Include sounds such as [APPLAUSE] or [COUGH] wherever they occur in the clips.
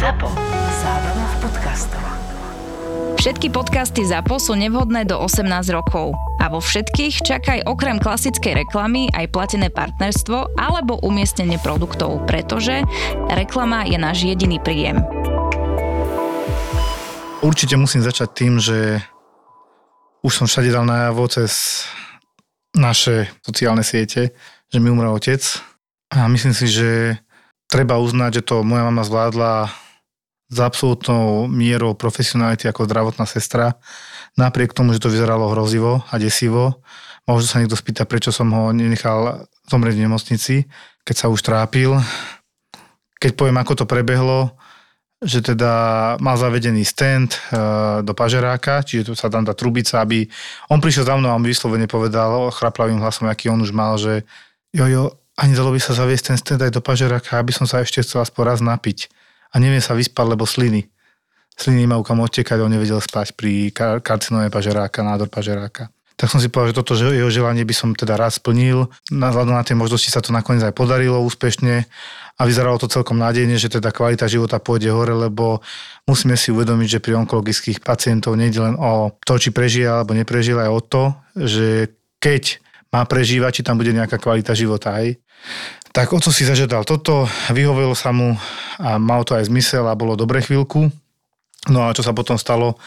ZAPO. Zábrná v podcastov. Všetky podcasty ZAPO sú nevhodné do 18 rokov. A vo všetkých čakaj okrem klasickej reklamy aj platené partnerstvo alebo umiestnenie produktov, pretože reklama je náš jediný príjem. Určite musím začať tým, že už som všade dal najavo cez naše sociálne siete, že mi umrel otec. A myslím si, že treba uznať, že to moja mama zvládla s absolútnou mierou profesionality ako zdravotná sestra, napriek tomu, že to vyzeralo hrozivo a desivo. Možno sa niekto spýta, prečo som ho nenechal zomrieť v nemocnici, keď sa už trápil. Keď poviem, ako to prebehlo, že teda mal zavedený stand uh, do pažeráka, čiže tu sa tam dá trubica, aby on prišiel za mnou a mi vyslovene povedal chraplavým hlasom, aký on už mal, že jojo, ani dalo by sa zaviesť ten stand aj do pažeráka, aby som sa ešte chcel aspoň raz napiť a nevie sa vyspať, lebo sliny. Sliny nemajú kam odtekať, on nevedel spať pri kar- karcinome pažeráka, nádor pažeráka. Tak som si povedal, že toto jeho želanie by som teda raz splnil. Na na tie možnosti sa to nakoniec aj podarilo úspešne a vyzeralo to celkom nádejne, že teda kvalita života pôjde hore, lebo musíme si uvedomiť, že pri onkologických pacientov nejde len o to, či prežije alebo neprežije, aj o to, že keď má prežívať, či tam bude nejaká kvalita života. Hej. Tak oco si zažiadal toto, vyhovelo sa mu a mal to aj zmysel a bolo dobre chvíľku. No a čo sa potom stalo,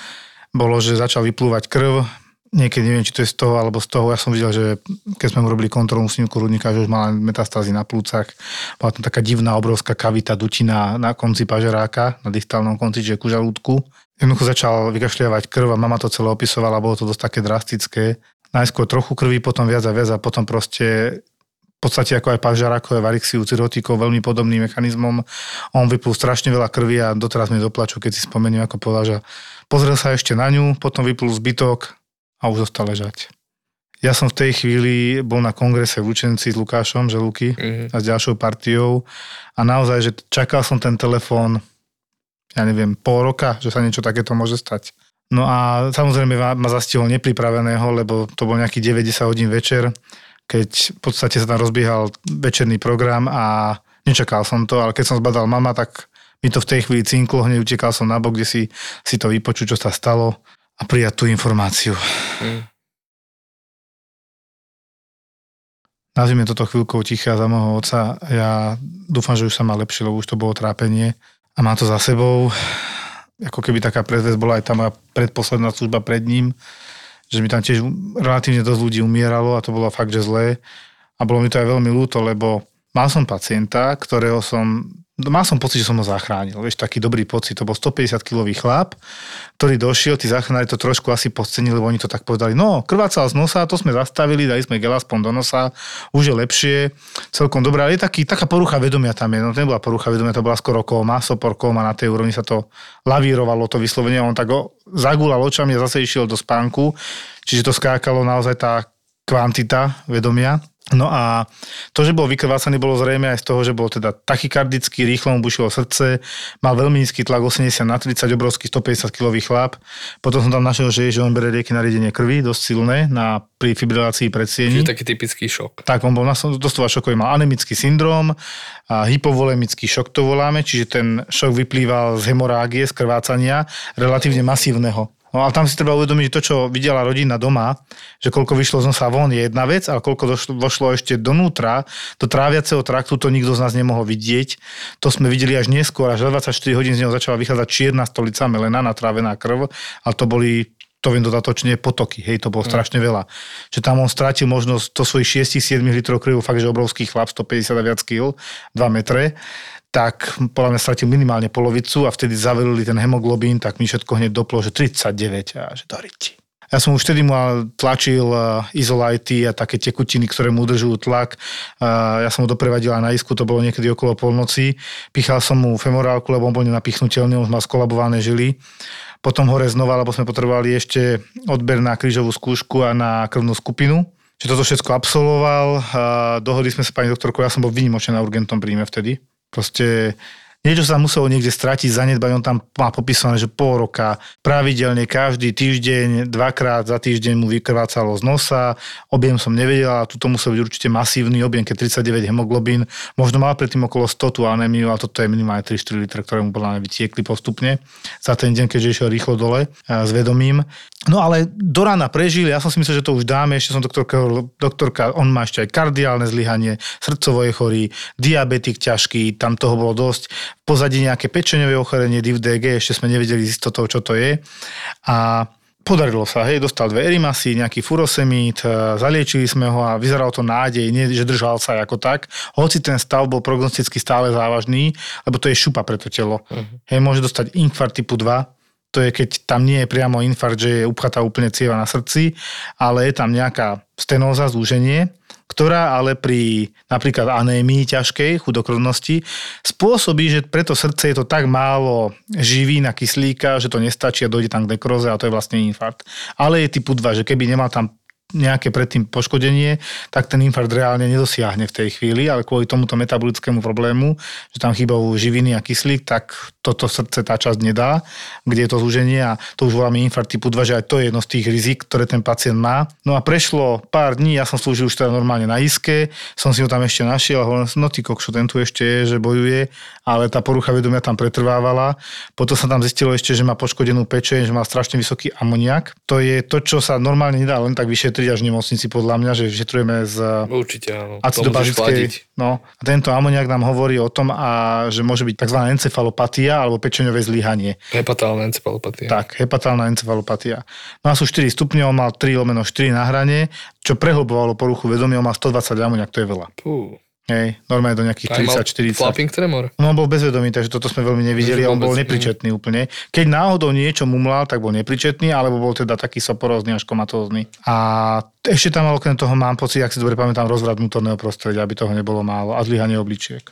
bolo, že začal vyplúvať krv, niekedy neviem, či to je z toho alebo z toho. Ja som videl, že keď sme mu robili kontrolnú snímku rudníka, že už mal metastázy na plúcach. Bola tam taká divná, obrovská kavita, dutina na konci pažeráka, na distálnom konci, že ku žalúdku. Jednoducho začal vykašľiavať krv a mama to celé opisovala, bolo to dosť také drastické. Najskôr trochu krvi, potom viac a viac a potom proste podstate ako aj pažarákové varixiu cyrotikov, veľmi podobným mechanizmom. On vyplul strašne veľa krvi a doteraz mi doplaču, keď si spomeniem, ako povedal, že pozrel sa ešte na ňu, potom vyplul zbytok a už zostal ležať. Ja som v tej chvíli bol na kongrese v Lučenci s Lukášom Želuky mm-hmm. a s ďalšou partiou a naozaj, že čakal som ten telefón, ja neviem, pol roka, že sa niečo takéto môže stať. No a samozrejme ma zastihol nepripraveného, lebo to bol nejaký 90 hodín večer keď v podstate sa tam rozbiehal večerný program a nečakal som to, ale keď som zbadal mama, tak mi to v tej chvíli cinklo, hneď utekal som na bok, kde si, si to vypočuť, čo sa stalo a prijať tú informáciu. Hmm. Nazvime toto chvíľkou ticha za môjho otca. Ja dúfam, že už sa má lepšie, lebo už to bolo trápenie a má to za sebou. Ako keby taká predvesť bola aj tá moja predposledná služba pred ním že mi tam tiež relatívne dosť ľudí umieralo a to bolo fakt, že zlé. A bolo mi to aj veľmi ľúto, lebo mal som pacienta, ktorého som mal som pocit, že som ho zachránil. Vieš, taký dobrý pocit. To bol 150-kilový chlap, ktorý došiel, tí záchranári to trošku asi podcenili, lebo oni to tak povedali, no, krvácal z nosa, to sme zastavili, dali sme gel aspoň do nosa, už je lepšie, celkom dobré, ale je taký, taká porucha vedomia tam je, no to nebola porucha vedomia, to bola skoro kóma, sopor kóma, na tej úrovni sa to lavírovalo, to vyslovene, on tak ho zagúlal očami a zase išiel do spánku, čiže to skákalo naozaj tá kvantita vedomia. No a to, že bol vykrvácaný, bolo zrejme aj z toho, že bol teda tachykardický, rýchlo mu bušilo srdce, mal veľmi nízky tlak 80 na 30, obrovský 150 kg chlap. Potom som tam našiel, že, že on bere lieky na riedenie krvi, dosť silné, na, pri fibrilácii predsiení. Čiže taký typický šok. Tak, on bol na šokový, mal anemický syndrom, a hypovolemický šok to voláme, čiže ten šok vyplýval z hemorágie, z krvácania, relatívne masívneho. No ale tam si treba uvedomiť, že to, čo videla rodina doma, že koľko vyšlo z nosa von je jedna vec, ale koľko došlo, vošlo ešte donútra, do tráviaceho traktu, to nikto z nás nemohol vidieť. To sme videli až neskôr, až 24 hodín z neho začala vychádzať čierna stolica melena, natrávená krv, ale to boli to viem dodatočne, potoky, hej, to bolo mm. strašne veľa. Že tam on strátil možnosť to svojich 6-7 litrov krvi, fakt, že obrovský chlap, 150 a viac kg, 2 metre, tak podľa mňa stratil minimálne polovicu a vtedy zavelili ten hemoglobín, tak mi všetko hneď doplo, že 39 a že doriť. Ja som už vtedy mu tlačil uh, izolajty a také tekutiny, ktoré mu udržujú tlak. Uh, ja som ho doprevadil aj na isku, to bolo niekedy okolo polnoci. Pichal som mu femorálku, lebo on bol nenapichnutelný, on mal skolabované žily. Potom hore znova, lebo sme potrebovali ešte odber na krížovú skúšku a na krvnú skupinu. Čiže toto všetko absolvoval. Dohodli sme sa pani doktorkou, ja som bol vynimočne na urgentnom príjme vtedy Proste Niečo sa muselo niekde stratiť, zanedbať, on tam má popísané, že pol roka, pravidelne, každý týždeň, dvakrát za týždeň mu vykrvácalo z nosa, objem som nevedela, tuto musel byť určite masívny objem, keď 39 hemoglobín, možno mal predtým okolo 100 tú anémiu, ale toto je minimálne 3-4 litre, ktoré mu podľa mňa vytiekli postupne za ten deň, keďže išiel rýchlo dole s vedomím. No ale do rána prežil, ja som si myslel, že to už dáme, ešte som doktorka, doktorka, on má ešte aj kardiálne zlyhanie, srdcovo je chorý, diabetik ťažký, tam toho bolo dosť, v pozadí nejaké pečeňové ochorenie, DIV-DG, ešte sme nevedeli z toho, čo to je. A podarilo sa, hej, dostal dve erimasy, nejaký furosemid, e, zaliečili sme ho a vyzeralo to nádej, nie, že držal sa ako tak. Hoci ten stav bol prognosticky stále závažný, lebo to je šupa pre to telo. Uh-huh. Hej, môže dostať infarkt typu 2, to je keď tam nie je priamo infarkt, že je upchatá úplne cieva na srdci, ale je tam nejaká stenóza, zúženie, ktorá ale pri napríklad anémii ťažkej, chudokrvnosti, spôsobí, že preto srdce je to tak málo živý na kyslíka, že to nestačí a dojde tam k nekroze a to je vlastne infarkt. Ale je typu 2, že keby nemal tam nejaké predtým poškodenie, tak ten infarkt reálne nedosiahne v tej chvíli, ale kvôli tomuto metabolickému problému, že tam chýbajú živiny a kyslík, tak toto srdce tá časť nedá, kde je to zúženie a to už voláme infarkt typu 2, že aj to je jedno z tých rizik, ktoré ten pacient má. No a prešlo pár dní, ja som slúžil už teda normálne na iske, som si ho tam ešte našiel a hovorím, no ty kokšo, ten tu ešte je, že bojuje, ale tá porucha vedomia tam pretrvávala. Potom sa tam zistilo ešte, že má poškodenú pečeň, že má strašne vysoký amoniak. To je to, čo sa normálne nedá len tak vyšetriť vyšetriť až nemocnici podľa mňa, že vyšetrujeme z Určite, áno. acidobazickej. No, a tento amoniak nám hovorí o tom, a, že môže byť tzv. encefalopatia alebo pečeňové zlyhanie. Hepatálna encefalopatia. Tak, hepatálna encefalopatia. No a sú 4 stupne, on mal 3 lomeno 4 na hrane, čo prehlbovalo poruchu vedomia, on mal 120 amoniak, to je veľa. Pú. Hej, normálne do nejakých 30-40. Flapping tremor? No on bol bezvedomý, takže toto sme veľmi nevideli, on bol nepričetný úplne. Keď náhodou niečo mumlal, tak bol nepričetný, alebo bol teda taký soporózny až komatózny. A ešte tam okrem toho mám pocit, ak si dobre pamätám, rozvrat vnútorného prostredia, aby toho nebolo málo a zlyhanie obličiek.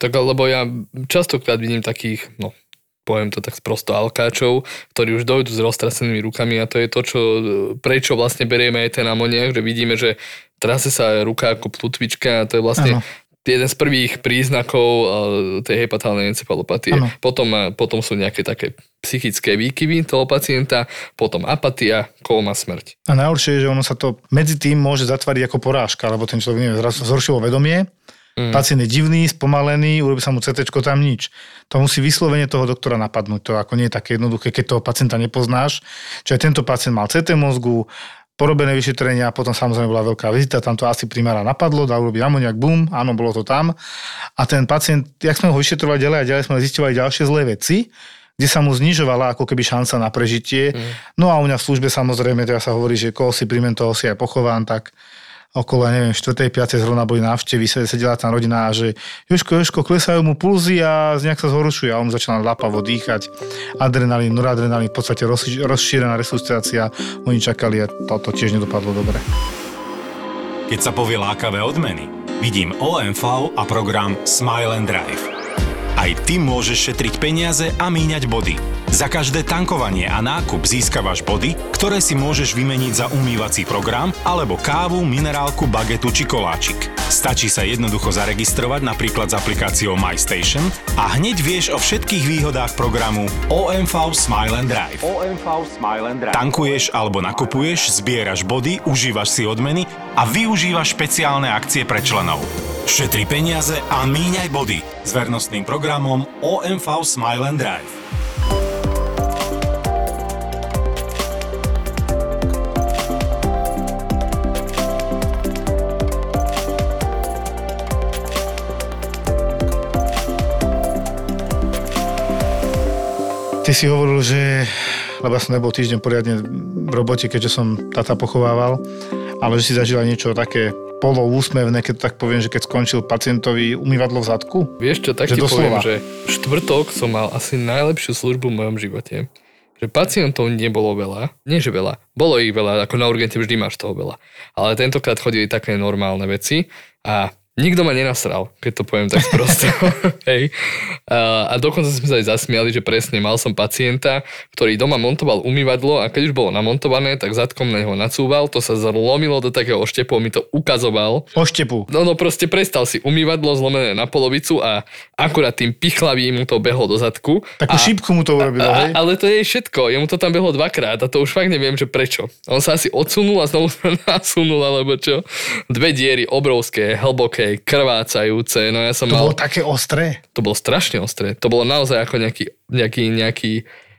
Tak lebo ja častokrát vidím takých, no poviem to tak sprosto alkáčov, ktorí už dojdú s roztrasenými rukami a to je to, čo, prečo vlastne berieme aj ten amoniak, že vidíme, že trase sa ruka ako plutvička a to je vlastne ano. jeden z prvých príznakov eh, tej hepatálnej encefalopatie. Ano. Potom, eh, potom sú nejaké také psychické výkyvy toho pacienta, potom apatia, kóma, smrť. A najhoršie je, že ono sa to medzi tým môže zatvariť ako porážka, lebo ten človek nevie, zhoršilo vedomie, Mm. Pacient je divný, spomalený, urobí sa mu CT, tam nič. To musí vyslovene toho doktora napadnúť. To ako nie je také jednoduché, keď toho pacienta nepoznáš. Čiže tento pacient mal CT mozgu, porobené vyšetrenia, potom samozrejme bola veľká vizita, tam to asi primára napadlo, dal urobiť amoniak, bum, áno, bolo to tam. A ten pacient, jak sme ho vyšetrovali ďalej a ďalej sme zistovali ďalšie zlé veci, kde sa mu znižovala ako keby šanca na prežitie. Mm. No a u mňa v službe samozrejme, teda sa hovorí, že koho si príjmem, toho si aj pochovám, tak okolo, neviem, 4. 5. zrovna boli návštevy, sedela tam rodina a že Jožko, Jožko, klesajú mu pulzy a nejak sa zhoršuje a on začal lapavo dýchať. Adrenalín, noradrenalín, v podstate roz, rozšírená resuscitácia. Oni čakali a to, to tiež nedopadlo dobre. Keď sa povie lákavé odmeny, vidím OMV a program Smile and Drive. Aj ty môžeš šetriť peniaze a míňať body. Za každé tankovanie a nákup získavaš body, ktoré si môžeš vymeniť za umývací program alebo kávu, minerálku, bagetu či koláčik. Stačí sa jednoducho zaregistrovať napríklad s aplikáciou MyStation a hneď vieš o všetkých výhodách programu OMV Smile and Drive. OMV Smile and Drive. Tankuješ alebo nakupuješ, zbieraš body, užívaš si odmeny a využívaš špeciálne akcie pre členov. Šetri peniaze a míňaj body s vernostným programom OMV Smile and Drive. Ty si hovoril, že, lebo som nebol týždeň poriadne v robote, keďže som tata pochovával, ale že si zažila niečo také poloúsmevné, keď tak poviem, že keď skončil pacientovi umývadlo v zadku? Vieš čo, tak že ti poviem, že štvrtok som mal asi najlepšiu službu v mojom živote. Že pacientov nebolo veľa, nie že veľa, bolo ich veľa, ako na urgente vždy máš toho veľa. Ale tentokrát chodili také normálne veci a Nikto ma nenasral, keď to poviem tak prosto. [LAUGHS] Hej. A, a dokonca sme sa aj zasmiali, že presne mal som pacienta, ktorý doma montoval umývadlo a keď už bolo namontované, tak zadkom na neho nacúval, to sa zlomilo do takého oštepu, mi to ukazoval. Oštepu. No, no proste prestal si umývadlo zlomené na polovicu a akurát tým pichlavým mu to behlo do zadku. Takú a, šípku mu to urobilo, a, hej? ale to je všetko, jemu to tam behlo dvakrát a to už fakt neviem, že prečo. On sa asi odsunul a znovu sa [LAUGHS] nasunul, alebo čo. Dve diery obrovské, hlboké, krvácajúce, no ja som To mal... bolo také ostré. To bolo strašne ostré. To bolo naozaj ako nejaký, nejaký, nejaký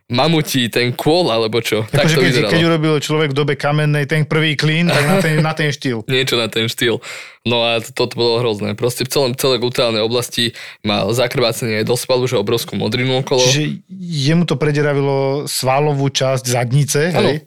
mamutí ten kôl, alebo čo. tak Akože to keď, vyzeralo. keď urobil človek v dobe kamennej ten prvý klín, tak na ten, na ten štýl. [LAUGHS] Niečo na ten štýl. No a to, to bolo hrozné. Proste v celom, celej gluteálnej oblasti mal zakrvácenie aj do svalu, že obrovskú modrinu okolo. Čiže jemu to prederavilo svalovú časť zadnice, Áno. hej?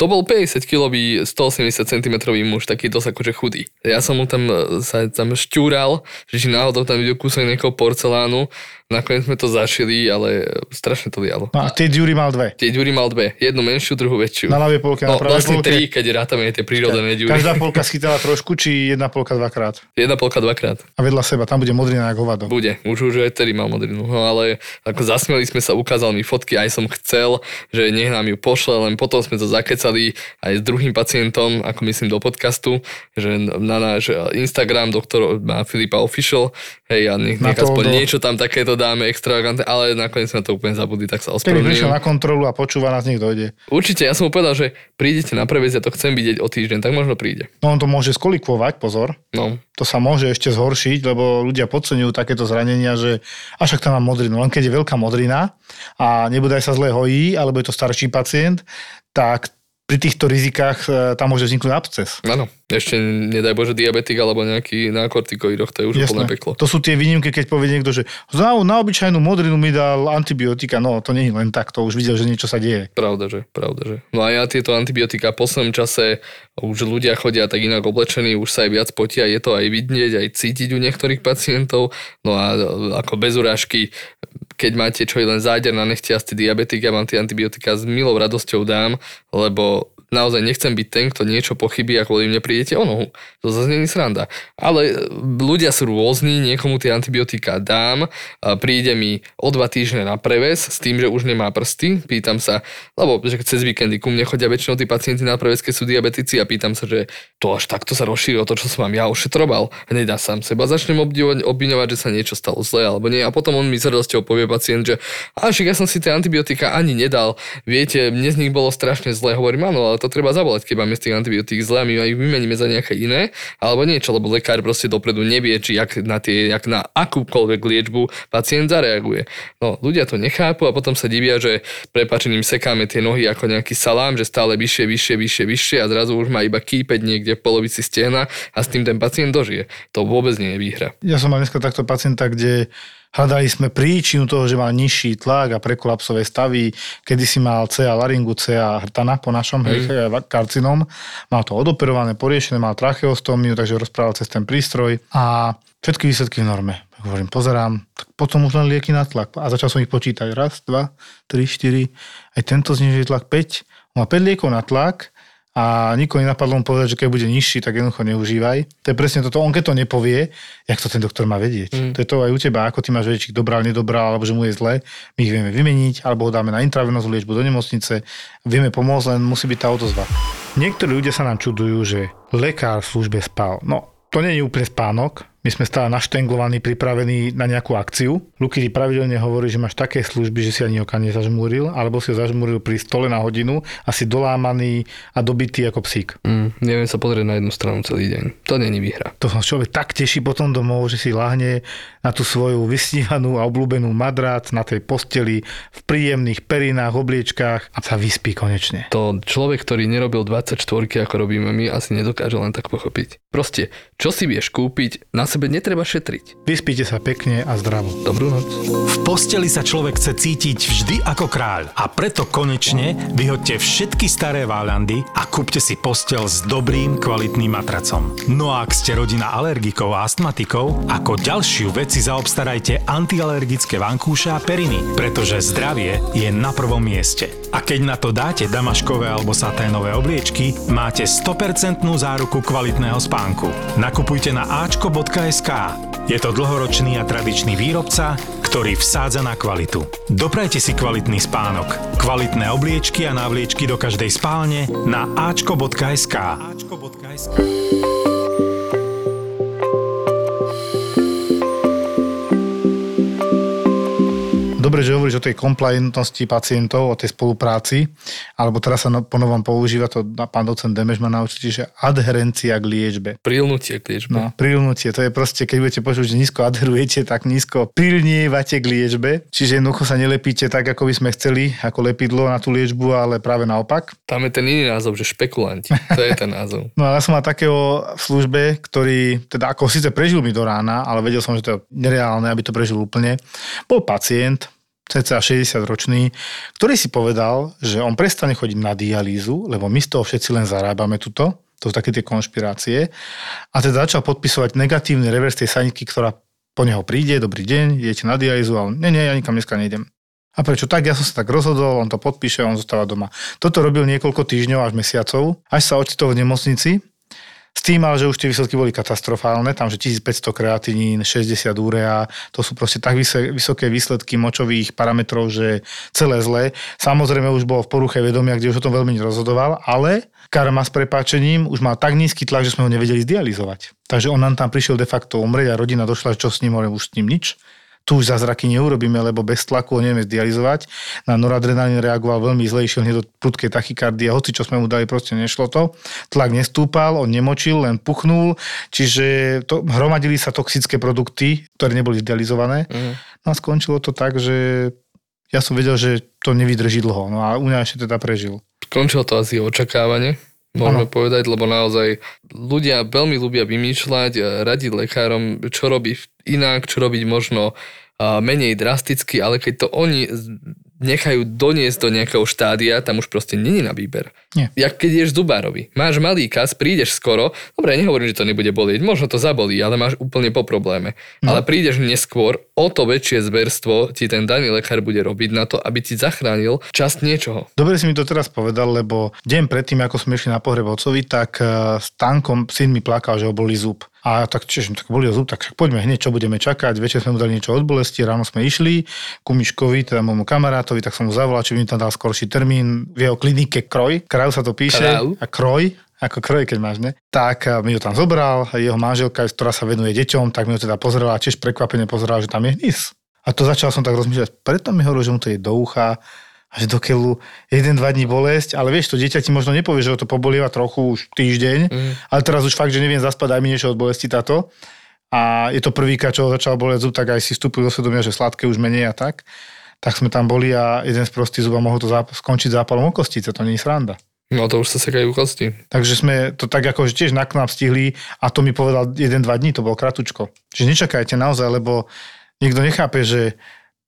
To bol 50 kilový, 180 cm muž, taký dosť akože chudý. Ja som mu tam e, sa tam šťúral, že či náhodou tam videl kúsok nejakého porcelánu. Nakoniec sme to zašili, ale strašne to lialo. No a tie diury mal dve. Tie ďury mal dve. Jednu menšiu, druhú väčšiu. Na ľavej polke, na No, pravej vlastne polke. tri, keď rátame tie prírodzené ďury. Každá polka schytala trošku, či jedna polka dvakrát. [LAUGHS] Jedna polka dvakrát. A vedľa seba, tam bude modrina ako hovado. Bude, už už aj tedy mal modrinu. No ale ako zasmieli sme sa, ukázal mi fotky, aj som chcel, že nech nám ju pošle, len potom sme to zakecali aj s druhým pacientom, ako myslím do podcastu, že na náš Instagram doktor má Filipa Official, hej, a nech, Na nech aspoň do- niečo tam takéto dáme extravagantné, ale nakoniec sme to úplne zabudli, tak sa Keby prišiel ospravedlňujem. na kontrolu a počúva nás, nech dojde. Určite, ja som mu povedal, že prídete na prevez, ja to chcem vidieť o týždeň, tak možno príde. No on to môže skolikovať, pozor. No, To sa môže ešte zhoršiť, lebo ľudia podceňujú takéto zranenia, že a však tam mám modrinu. Len keď je veľká modrina a nebude sa zle hojí, alebo je to starší pacient, tak pri týchto rizikách e, tam môže vzniknúť absces. áno. Ešte nedaj Bože diabetik alebo nejaký na kortikoidoch, to je už úplne peklo. To sú tie výnimky, keď povie niekto, že za, na obyčajnú modrinu mi dal antibiotika. No, to nie je len tak, to už videl, že niečo sa deje. Pravda, že, pravda, že. No a ja tieto antibiotika v poslednom čase už ľudia chodia tak inak oblečení, už sa aj viac potia, je to aj vidieť, aj cítiť u niektorých pacientov. No a ako bez urážky, keď máte čo i len záder na nechtiasty diabetik, ja vám tie antibiotika s milou radosťou dám, lebo naozaj nechcem byť ten, kto niečo pochybí a kvôli mne prídete o nohu. To zase je sranda. Ale e, ľudia sú rôzni, niekomu tie antibiotika dám, a príde mi o dva týždne na preves s tým, že už nemá prsty, pýtam sa, lebo že cez víkendy ku mne chodia väčšinou tí pacienti na preves, keď sú diabetici a pýtam sa, že to až takto sa rozšírilo to, čo som vám ja ošetroval. Hneď ja sám seba začnem obviňovať, že sa niečo stalo zle alebo nie. A potom on mi s radosťou povie pacient, že a ja som si tie antibiotika ani nedal. Viete, mne z nich bolo strašne zle. Hovorím, áno, ale to treba zavolať, keď máme z tých antibiotík zle a my ich vymeníme za nejaké iné, alebo niečo, lebo lekár proste dopredu nevie, či jak na, tie, jak na akúkoľvek liečbu pacient zareaguje. No, ľudia to nechápu a potom sa divia, že prepačením sekáme tie nohy ako nejaký salám, že stále vyššie, vyššie, vyššie, vyššie a zrazu už má iba kýpeť niekde v polovici stehna a s tým ten pacient dožije. To vôbec nie je výhra. Ja som mal dneska takto pacienta, kde hľadali sme príčinu toho, že mal nižší tlak a prekolapsové stavy, kedy si mal CA laringu, CA hrtana po našom, mm. karcinom. Mal to odoperované, poriešené, mal tracheostómiu, takže rozprával cez ten prístroj a všetky výsledky v norme. Hovorím, pozerám, tak potom už len lieky na tlak. A začal som ich počítať. Raz, dva, tri, štyri. Aj tento znižuje tlak 5. Má 5 liekov na tlak a nikoho nenapadlo mu povedať, že keď bude nižší, tak jednoducho neužívaj. To je presne toto. On keď to nepovie, jak to ten doktor má vedieť. Mm. To je to aj u teba, ako ty máš vedieť, či dobral, nedobral, alebo že mu je zle. My ich vieme vymeniť, alebo ho dáme na intravenóznu liečbu do nemocnice. Vieme pomôcť, len musí byť tá odozva. Niektorí ľudia sa nám čudujú, že lekár v službe spal. No, to nie je úplne spánok. My sme stále naštenglovaní, pripravení na nejakú akciu. Luky ti pravidelne hovorí, že máš také služby, že si ani oka nezažmúril, alebo si ho zažmúril pri stole na hodinu a si dolámaný a dobitý ako psík. Mm, neviem sa pozrieť na jednu stranu celý deň. To není výhra. To človek tak teší potom domov, že si lahne na tú svoju vysnívanú a obľúbenú madrác na tej posteli v príjemných perinách, obliečkách a sa vyspí konečne. To človek, ktorý nerobil 24 ako robíme my, asi nedokáže len tak pochopiť. Proste, čo si vieš kúpiť, na sebe netreba šetriť. Vyspíte sa pekne a zdravo. Dobrú noc. V posteli sa človek chce cítiť vždy ako kráľ a preto konečne vyhoďte všetky staré váľandy a kúpte si postel s dobrým kvalitným matracom. No a ak ste rodina alergikov a astmatikov, ako ďalšiu vec si zaobstarajte antialergické vankúše a periny, pretože zdravie je na prvom mieste. A keď na to dáte damaškové alebo saténové obliečky, máte 100% záruku kvalitného spánku. Nakupujte na ačko.sk. Je to dlhoročný a tradičný výrobca, ktorý vsádza na kvalitu. Doprajte si kvalitný spánok, kvalitné obliečky a návliečky do každej spálne na ačko.sk. ačko.sk. Dobre, že hovoríš o tej compliantnosti pacientov, o tej spolupráci, alebo teraz sa no, po novom používa to, pán docent Demeš ma naučil, že adherencia k liečbe. Prilnutie k liečbe. No, prilnutie, to je proste, keď budete počuť, že nízko adherujete, tak nízko prilnievate k liečbe, čiže jednoducho sa nelepíte tak, ako by sme chceli, ako lepidlo na tú liečbu, ale práve naopak. Tam je ten iný názov, že špekulanti. To je ten názov. [LAUGHS] No a ja som mal takého v službe, ktorý, teda ako síce prežil mi do rána, ale vedel som, že to je nereálne, aby to prežil úplne. Bol pacient, cca 60 ročný, ktorý si povedal, že on prestane chodiť na dialýzu, lebo my z toho všetci len zarábame tuto, to sú také tie konšpirácie, a teda začal podpisovať negatívny revers tej saniky, ktorá po neho príde, dobrý deň, idete na dialýzu a on, nie, nie, ja nikam dneska nejdem. A prečo tak? Ja som sa tak rozhodol, on to podpíše, on zostáva doma. Toto robil niekoľko týždňov až mesiacov, až sa ocitol v nemocnici s tým ale, že už tie výsledky boli katastrofálne, tam že 1500 kreatinín, 60 urea, to sú proste tak vysoké výsledky močových parametrov, že celé zlé. Samozrejme už bol v poruche vedomia, kde už o tom veľmi nerozhodoval, ale karma s prepáčením už mal tak nízky tlak, že sme ho nevedeli zdializovať. Takže on nám tam prišiel de facto umrieť a rodina došla, čo s ním, už s ním nič tu už zázraky neurobíme, lebo bez tlaku ho nevieme zdializovať. Na noradrenalín reagoval veľmi zle, išiel hneď do prudkej tachykardie, hoci čo sme mu dali, proste nešlo to. Tlak nestúpal, on nemočil, len puchnul, čiže to, hromadili sa toxické produkty, ktoré neboli zdializované. Mm. No a skončilo to tak, že ja som vedel, že to nevydrží dlho. No a u mňa ešte teda prežil. Skončilo to asi očakávanie môžeme ano. povedať, lebo naozaj ľudia veľmi ľubia vymýšľať, radiť lekárom, čo robiť inak, čo robiť možno menej drasticky, ale keď to oni nechajú doniesť do nejakého štádia, tam už proste není na výber. Nie. Jak keď ješ zubárovi. Máš malý kas, prídeš skoro, dobre, nehovorím, že to nebude bolieť, možno to zabolí, ale máš úplne po probléme. No. Ale prídeš neskôr, o to väčšie zberstvo ti ten daný lekár bude robiť na to, aby ti zachránil časť niečoho. Dobre si mi to teraz povedal, lebo deň predtým, ako sme išli na pohreb otcovi, tak eh, s tankom syn mi plakal, že ho boli zub. A tak, čiže, tak boli zub, tak poďme hneď, čo budeme čakať. Večer sme mu dali niečo od bolesti, ráno sme išli ku Miškovi, teda môjmu kamarátovi, tak som mu zavolal, či mi tam dal skorší termín v jeho klinike Kroj. Kraj sa to píše. Krau. A Kroj, ako kroj, keď máš, ne? Tak mi ho tam zobral, jeho manželka, ktorá sa venuje deťom, tak mi ho teda pozrela, tiež prekvapene pozrela, že tam je hnis. A to začal som tak rozmýšľať, preto mi hovoril, že mu to je do ucha, a že do keľu jeden, dva dní bolesť, ale vieš, to dieťa ti možno nepovie, že ho to pobolieva trochu už týždeň, mm. ale teraz už fakt, že neviem zaspať, daj mi niečo od bolesti táto. A je to prvýkrát, čo ho začal boleť zub, tak aj si vstúpil do svedomia, že sladké už menej a tak. Tak sme tam boli a jeden z prostých zuba mohol to záp- skončiť zápalom okostice, to nie je sranda. No to už sa sekajú kosti. Takže sme to tak ako že tiež na knap stihli a to mi povedal 1-2 dní, to bolo kratučko. Čiže nečakajte naozaj, lebo niekto nechápe, že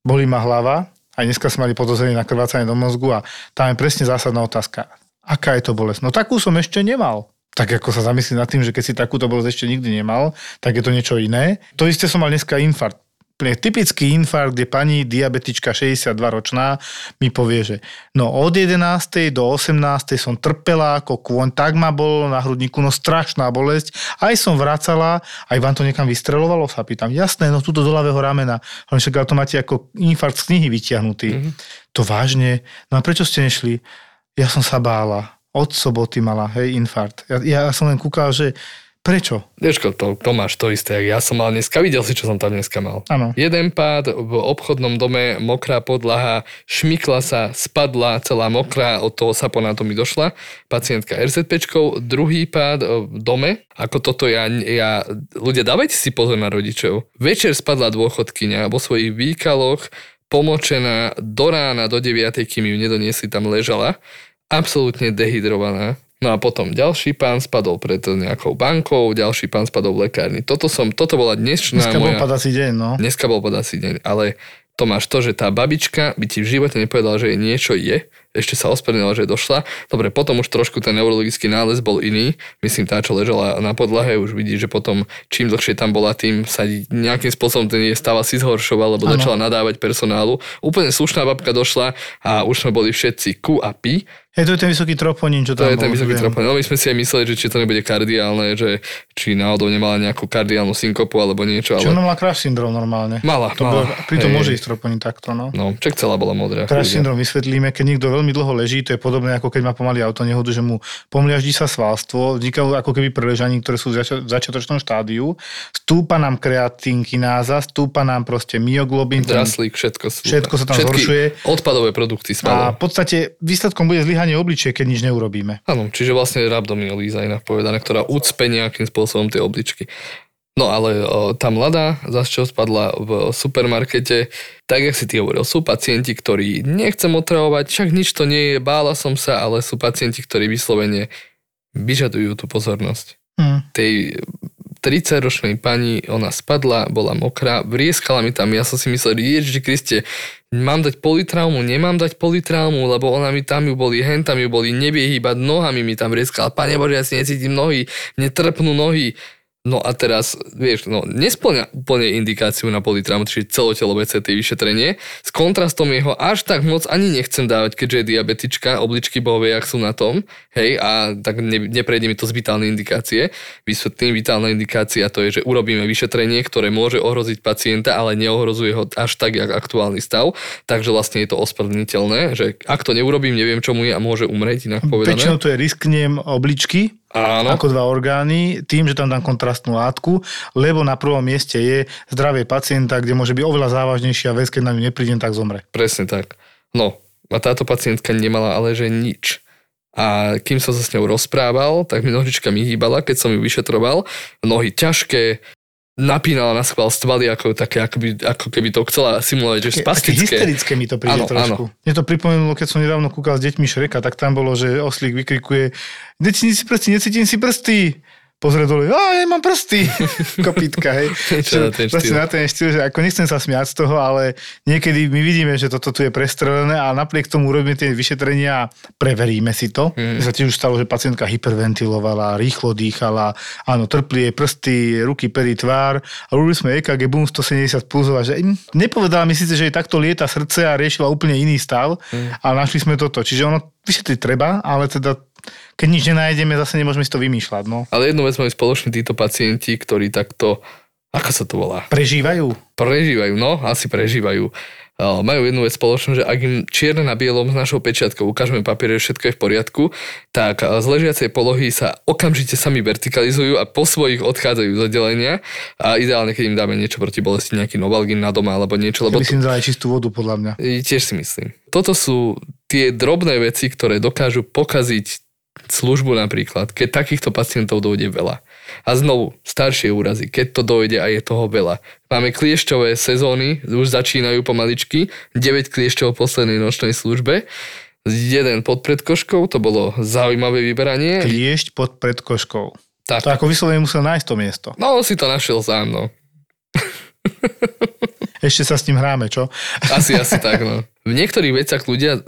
bolí ma hlava, aj dneska sme mali podozrenie na krvácanie do mozgu a tam je presne zásadná otázka. Aká je to bolesť? No takú som ešte nemal. Tak ako sa zamyslím nad tým, že keď si takúto bolesť ešte nikdy nemal, tak je to niečo iné. To isté som mal dneska infarkt úplne typický infarkt, kde pani diabetička 62 ročná mi povie, že no od 11. do 18. som trpela ako kôň, tak ma bolo na hrudníku, no strašná bolesť. Aj som vracala, aj vám to niekam vystrelovalo, sa pýtam. Jasné, no túto do ľavého ramena. Ale však to máte ako infarkt z knihy vyťahnutý. Mm-hmm. To vážne? No a prečo ste nešli? Ja som sa bála. Od soboty mala, hej, infarkt. Ja, ja som len kúkal, že Prečo? Vieš, to, to máš to isté, jak ja som mal dneska. Videl si, čo som tam dneska mal. Ano. Jeden pád v obchodnom dome, mokrá podlaha, šmykla sa, spadla celá mokrá, od toho saponátu mi došla pacientka RZPčkou. Druhý pád v dome, ako toto ja, ja, ľudia, dávajte si pozor na rodičov. Večer spadla dôchodkynia vo svojich výkaloch, pomočená do rána, do 9, kým ju nedoniesli, tam ležala absolútne dehydrovaná No a potom ďalší pán spadol pred nejakou bankou, ďalší pán spadol v lekárni. Toto som, toto bola dnešná Dneska moja... bol padací deň, no. Dneska bol padací deň, ale to máš to, že tá babička by ti v živote nepovedala, že jej niečo je, ešte sa ospravedlnila, že došla. Dobre, potom už trošku ten neurologický nález bol iný. Myslím, tá, čo ležala na podlahe, už vidí, že potom čím dlhšie tam bola, tým sa nejakým spôsobom ten jej stav asi zhoršoval, lebo Áno. začala nadávať personálu. Úplne slušná babka došla a už sme boli všetci ku a pi. Hej, to je ten vysoký troponín, čo To tam je ten bol, vysoký viem. troponín. No my sme si aj mysleli, že či to nebude kardiálne, že či náhodou nemala nejakú kardiálnu synkopu alebo niečo, Čo ale ona mala crash syndrom normálne. mala, To mala. bolo, pritom Hej. môže ísť troponín takto, no. No, čak celá bola modrá. Crash syndrom vysvetlíme, keď niekto veľmi dlho leží, to je podobné ako keď má pomaly auto nehodu, že mu pomliaždí sa svalstvo, vznikajú ako keby preležaní, ktoré sú v začiatočnom štádiu, stúpa nám kreatinkináza, stúpa nám proste myoglobin, Draslík, všetko. sú- Všetko sa tam všetky zhoršuje. odpadové produkty a spadlo. v podstate výsledkom bude zlyhanie obličie, keď nič neurobíme. Áno, čiže vlastne rabdominolíza inak povedané, ktorá ucpe nejakým spôsobom tie obličky. No ale o, tá mladá, zase čo spadla v supermarkete, tak jak si ty hovoril, sú pacienti, ktorí nechcem otravovať, však nič to nie je, bála som sa, ale sú pacienti, ktorí vyslovene vyžadujú tú pozornosť. Hm. Tej 30-ročnej pani, ona spadla, bola mokrá, vrieskala mi tam, ja som si myslel, Ježiši Kriste, mám dať politraumu, nemám dať politraumu, lebo ona mi tam ju boli, hen tam ju boli, nevie hýbať, nohami mi tam vrieskala, pane Bože, ja si necítim nohy, mne trpnú nohy. No a teraz, vieš, no, nesplňa úplne indikáciu na politraumu, čiže celotelové CT vyšetrenie. S kontrastom jeho až tak moc ani nechcem dávať, keďže je diabetička, obličky bohovie, jak sú na tom, hej, a tak ne, neprejde mi to z vitálnej indikácie. Vysvetlím, vitálna indikácia to je, že urobíme vyšetrenie, ktoré môže ohroziť pacienta, ale neohrozuje ho až tak, jak aktuálny stav. Takže vlastne je to ospravedlniteľné, že ak to neurobím, neviem, čo mu je a môže umrieť, inak povedané. Väčšinou to je risknem obličky, Áno. ako dva orgány, tým, že tam dám kontrastnú látku, lebo na prvom mieste je zdravie pacienta, kde môže byť oveľa závažnejšia vec, keď na ňu neprídem, tak zomre. Presne tak. No, a táto pacientka nemala ale že nič. A kým som sa s ňou rozprával, tak mi nožička mi hýbala, keď som ju vyšetroval. Nohy ťažké, napínala na schvál stvaly, ako, také, ako, by, ako keby to chcela simulovať, že Také, také spastické. hysterické mi to príde Áno, trošku. Mne to pripomenulo, keď som nedávno kúkal s deťmi Šreka, tak tam bolo, že oslík vykrikuje Deti, si prsty, necítim si prsty. Pozrie dole, a nemám prsty. [LAUGHS] Kopítka, hej. Čo na ten štýl. na ten štýl, že ako nechcem sa smiať z toho, ale niekedy my vidíme, že toto tu je prestrelené a napriek tomu urobíme tie vyšetrenia a preveríme si to. Mm. Sa tiež už stalo, že pacientka hyperventilovala, rýchlo dýchala, áno, trpli jej prsty, ruky, pery, tvár a robili sme EKG, boom, 170 pulzov a že nepovedala mi síce, že jej takto lieta srdce a riešila úplne iný stav, mm. ale našli sme toto. Čiže ono vyšetriť treba, ale teda keď nič nenájdeme, zase nemôžeme si to vymýšľať. No. Ale jednu vec majú spoločne títo pacienti, ktorí takto, ako sa to volá, Prežívajú. prežívajú, no, asi prežívajú. Majú jednu vec spoločnú, že ak im čierne na bielom s našou pečiatkou ukážeme papier, že všetko je v poriadku, tak z ležiacej polohy sa okamžite sami vertikalizujú a po svojich odchádzajú z oddelenia a ideálne, keď im dáme niečo proti bolesti, nejaký novalgin na doma alebo niečo, lebo Keby si im dali čistú vodu, podľa mňa. Tiež si myslím. Toto sú tie drobné veci, ktoré dokážu pokaziť službu napríklad, keď takýchto pacientov dojde veľa. A znovu, staršie úrazy, keď to dojde a je toho veľa. Máme kliešťové sezóny, už začínajú pomaličky, 9 kliešťov v poslednej nočnej službe, jeden pod predkoškou, to bolo zaujímavé vyberanie. Kliešť pod predkoškou. Tak, To ako vyslovene musel nájsť to miesto. no si to našiel sám, no. [LAUGHS] Ešte sa s ním hráme, čo? Asi, asi tak, no. V niektorých veciach ľudia e,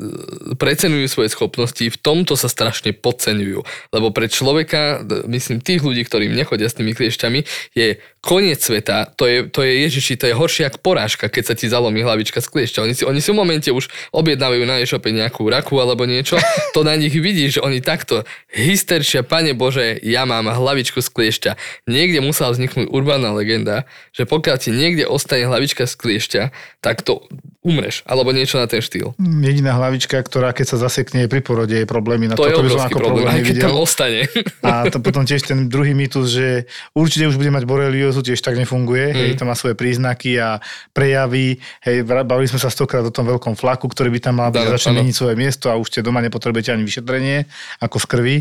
preceňujú svoje schopnosti, v tomto sa strašne podceňujú. Lebo pre človeka, myslím tých ľudí, ktorým nechodia s tými kliešťami, je koniec sveta, to je, to je Ježiši, to je horšie ako porážka, keď sa ti zalomí hlavička z kliešťa. Oni si, oni si v momente už objednávajú na e-shope nejakú raku alebo niečo, [LAUGHS] to na nich vidíš, že oni takto hysteršia, pane Bože, ja mám hlavičku z kliešťa. Niekde musela vzniknúť urbánna legenda, že pokiaľ ti niekde ostane hlavička z kliešťa, tak to umreš, alebo niečo na ten štýl. Jediná hlavička, ktorá keď sa zasekne pri porode, je problémy. Na To je toto by som ako problém, aj keď tam ostane. A to potom tiež ten druhý mýtus, že určite už bude mať boreliózu, tiež tak nefunguje. Mm. Hej, to má svoje príznaky a prejavy. Hej, bavili sme sa stokrát o tom veľkom flaku, ktorý by tam mal byť začne meniť svoje miesto a už ste doma nepotrebujete ani vyšetrenie, ako z krvi.